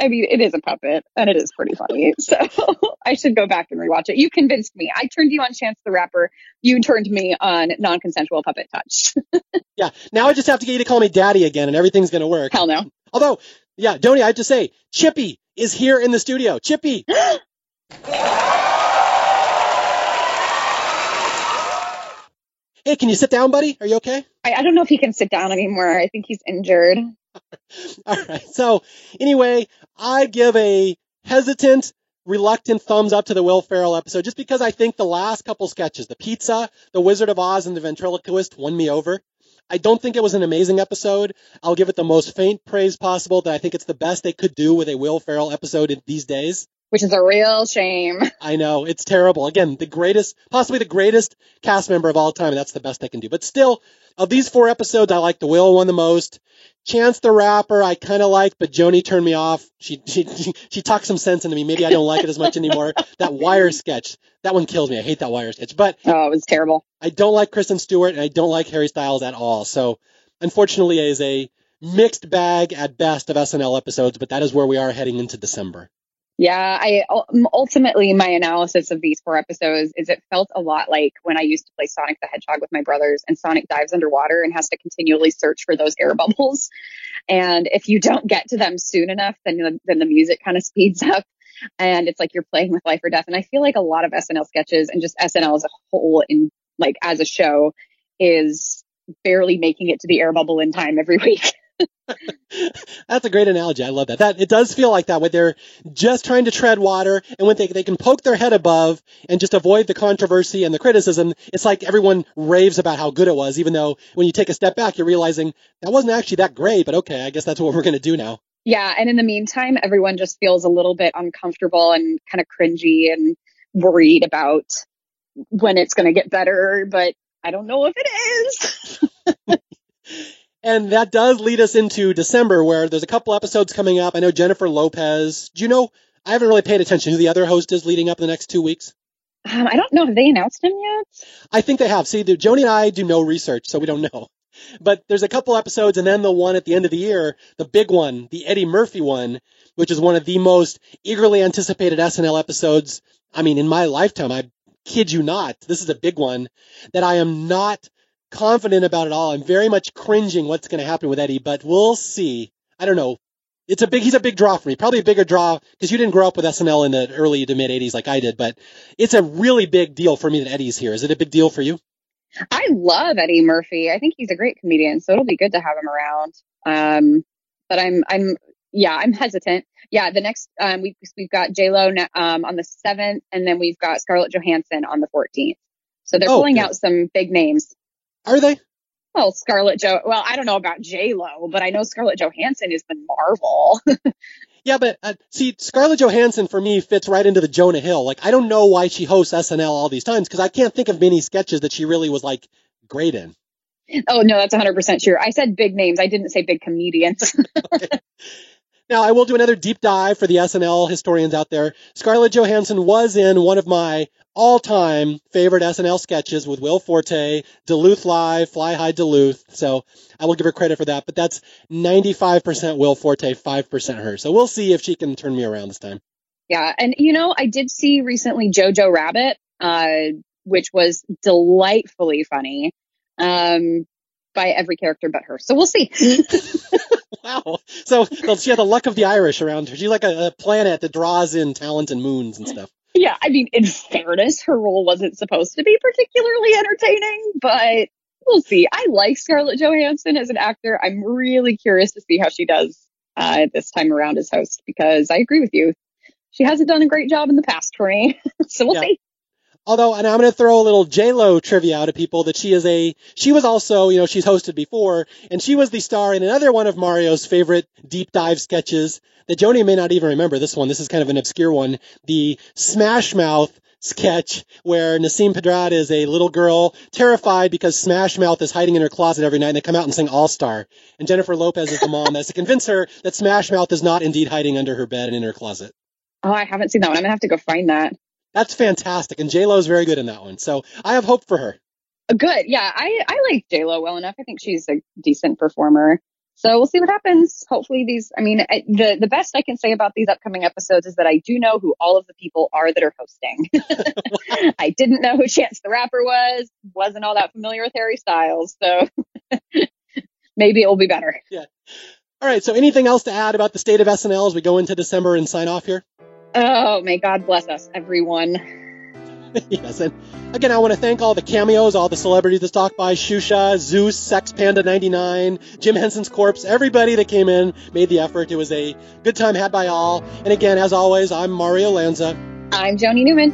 I mean, it is a puppet and it is pretty funny. So I should go back and rewatch it. You convinced me. I turned you on Chance the Rapper. You turned me on non-consensual puppet touch. yeah. Now I just have to get you to call me daddy again and everything's going to work. Hell no. Although, yeah, Joni, I have to say, Chippy is here in the studio. Chippy. Hey, can you sit down, buddy? Are you okay? I, I don't know if he can sit down anymore. I think he's injured. All right. So anyway, I give a hesitant, reluctant thumbs up to the Will Ferrell episode just because I think the last couple sketches, the pizza, the Wizard of Oz, and the ventriloquist won me over. I don't think it was an amazing episode. I'll give it the most faint praise possible that I think it's the best they could do with a Will Ferrell episode these days which is a real shame. I know it's terrible. Again, the greatest, possibly the greatest cast member of all time, and that's the best they can do. But still, of these four episodes, I like the Will one the most. Chance the Rapper, I kind of like, but Joni turned me off. She, she she she talked some sense into me. Maybe I don't like it as much anymore. that Wire sketch, that one kills me. I hate that Wire sketch. But oh, it was terrible. I don't like Kristen Stewart, and I don't like Harry Styles at all. So, unfortunately, it is a mixed bag at best of SNL episodes. But that is where we are heading into December. Yeah, I ultimately my analysis of these four episodes is it felt a lot like when I used to play Sonic the Hedgehog with my brothers and Sonic dives underwater and has to continually search for those air bubbles. And if you don't get to them soon enough, then the, then the music kind of speeds up and it's like you're playing with life or death. And I feel like a lot of SNL sketches and just SNL as a whole in like as a show is barely making it to the air bubble in time every week. That's a great analogy. I love that. That it does feel like that when they're just trying to tread water and when they they can poke their head above and just avoid the controversy and the criticism, it's like everyone raves about how good it was, even though when you take a step back, you're realizing that wasn't actually that great, but okay, I guess that's what we're gonna do now. Yeah, and in the meantime, everyone just feels a little bit uncomfortable and kind of cringy and worried about when it's going to get better, but I don't know if it is. and that does lead us into December where there's a couple episodes coming up. I know Jennifer Lopez. Do you know? I haven't really paid attention who the other host is leading up in the next two weeks. Um, I don't know. Have they announced him yet? I think they have. See, the, Joni and I do no research, so we don't know. But there's a couple episodes, and then the one at the end of the year, the big one, the Eddie Murphy one, which is one of the most eagerly anticipated SNL episodes. I mean, in my lifetime, I kid you not, this is a big one that I am not confident about it all. I'm very much cringing what's going to happen with Eddie, but we'll see. I don't know. It's a big, he's a big draw for me. Probably a bigger draw because you didn't grow up with SNL in the early to mid 80s like I did, but it's a really big deal for me that Eddie's here. Is it a big deal for you? I love Eddie Murphy. I think he's a great comedian, so it'll be good to have him around. Um, but I'm, I'm, yeah, I'm hesitant. Yeah, the next, um, we, we've got J Lo um, on the seventh, and then we've got Scarlett Johansson on the 14th. So they're oh, pulling good. out some big names. Are they? Well, Scarlett Jo. Well, I don't know about J Lo, but I know Scarlett Johansson is the Marvel. yeah, but uh, see, Scarlett Johansson for me fits right into the Jonah Hill. Like, I don't know why she hosts SNL all these times because I can't think of many sketches that she really was like great in. Oh no, that's 100% sure. I said big names. I didn't say big comedians. okay. Now, I will do another deep dive for the SNL historians out there. Scarlett Johansson was in one of my all-time favorite SNL sketches with Will Forte, Duluth Live, Fly High Duluth. So I will give her credit for that, but that's 95% Will Forte, 5% her. So we'll see if she can turn me around this time. Yeah. And you know, I did see recently Jojo Rabbit, uh, which was delightfully funny. Um, by every character but her. So we'll see. wow. So she had the luck of the Irish around her. She's like a, a, planet that draws in talent and moons and stuff. Yeah, I mean, in fairness, her role wasn't supposed to be particularly entertaining, but we'll see. I like Scarlett Johansson as an actor. I'm really curious to see how she does uh, this time around as host because I agree with you. She hasn't done a great job in the past for me, so we'll yeah. see. Although, and I'm going to throw a little J Lo trivia out at people that she is a, she was also, you know, she's hosted before, and she was the star in another one of Mario's favorite deep dive sketches that Joni may not even remember. This one, this is kind of an obscure one, the Smash Mouth sketch where Nasim Pedrad is a little girl terrified because Smash Mouth is hiding in her closet every night and they come out and sing All Star. And Jennifer Lopez is the mom that's to convince her that Smash Mouth is not indeed hiding under her bed and in her closet. Oh, I haven't seen that one. I'm gonna have to go find that. That's fantastic, and J Lo is very good in that one. So I have hope for her. Good, yeah. I I like J Lo well enough. I think she's a decent performer. So we'll see what happens. Hopefully these, I mean, I, the, the best I can say about these upcoming episodes is that I do know who all of the people are that are hosting. I didn't know who Chance the Rapper was, wasn't all that familiar with Harry Styles. So maybe it will be better. Yeah. All right. So anything else to add about the state of SNL as we go into December and sign off here? Oh, may God bless us, everyone. yes, and again, I want to thank all the cameos, all the celebrities that stopped by Xuxa, Zeus, Sex Panda 99, Jim Henson's Corpse, everybody that came in made the effort. It was a good time had by all. And again, as always, I'm Mario Lanza. I'm Joni Newman.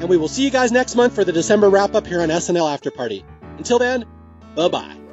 And we will see you guys next month for the December wrap up here on SNL After Party. Until then, bye bye.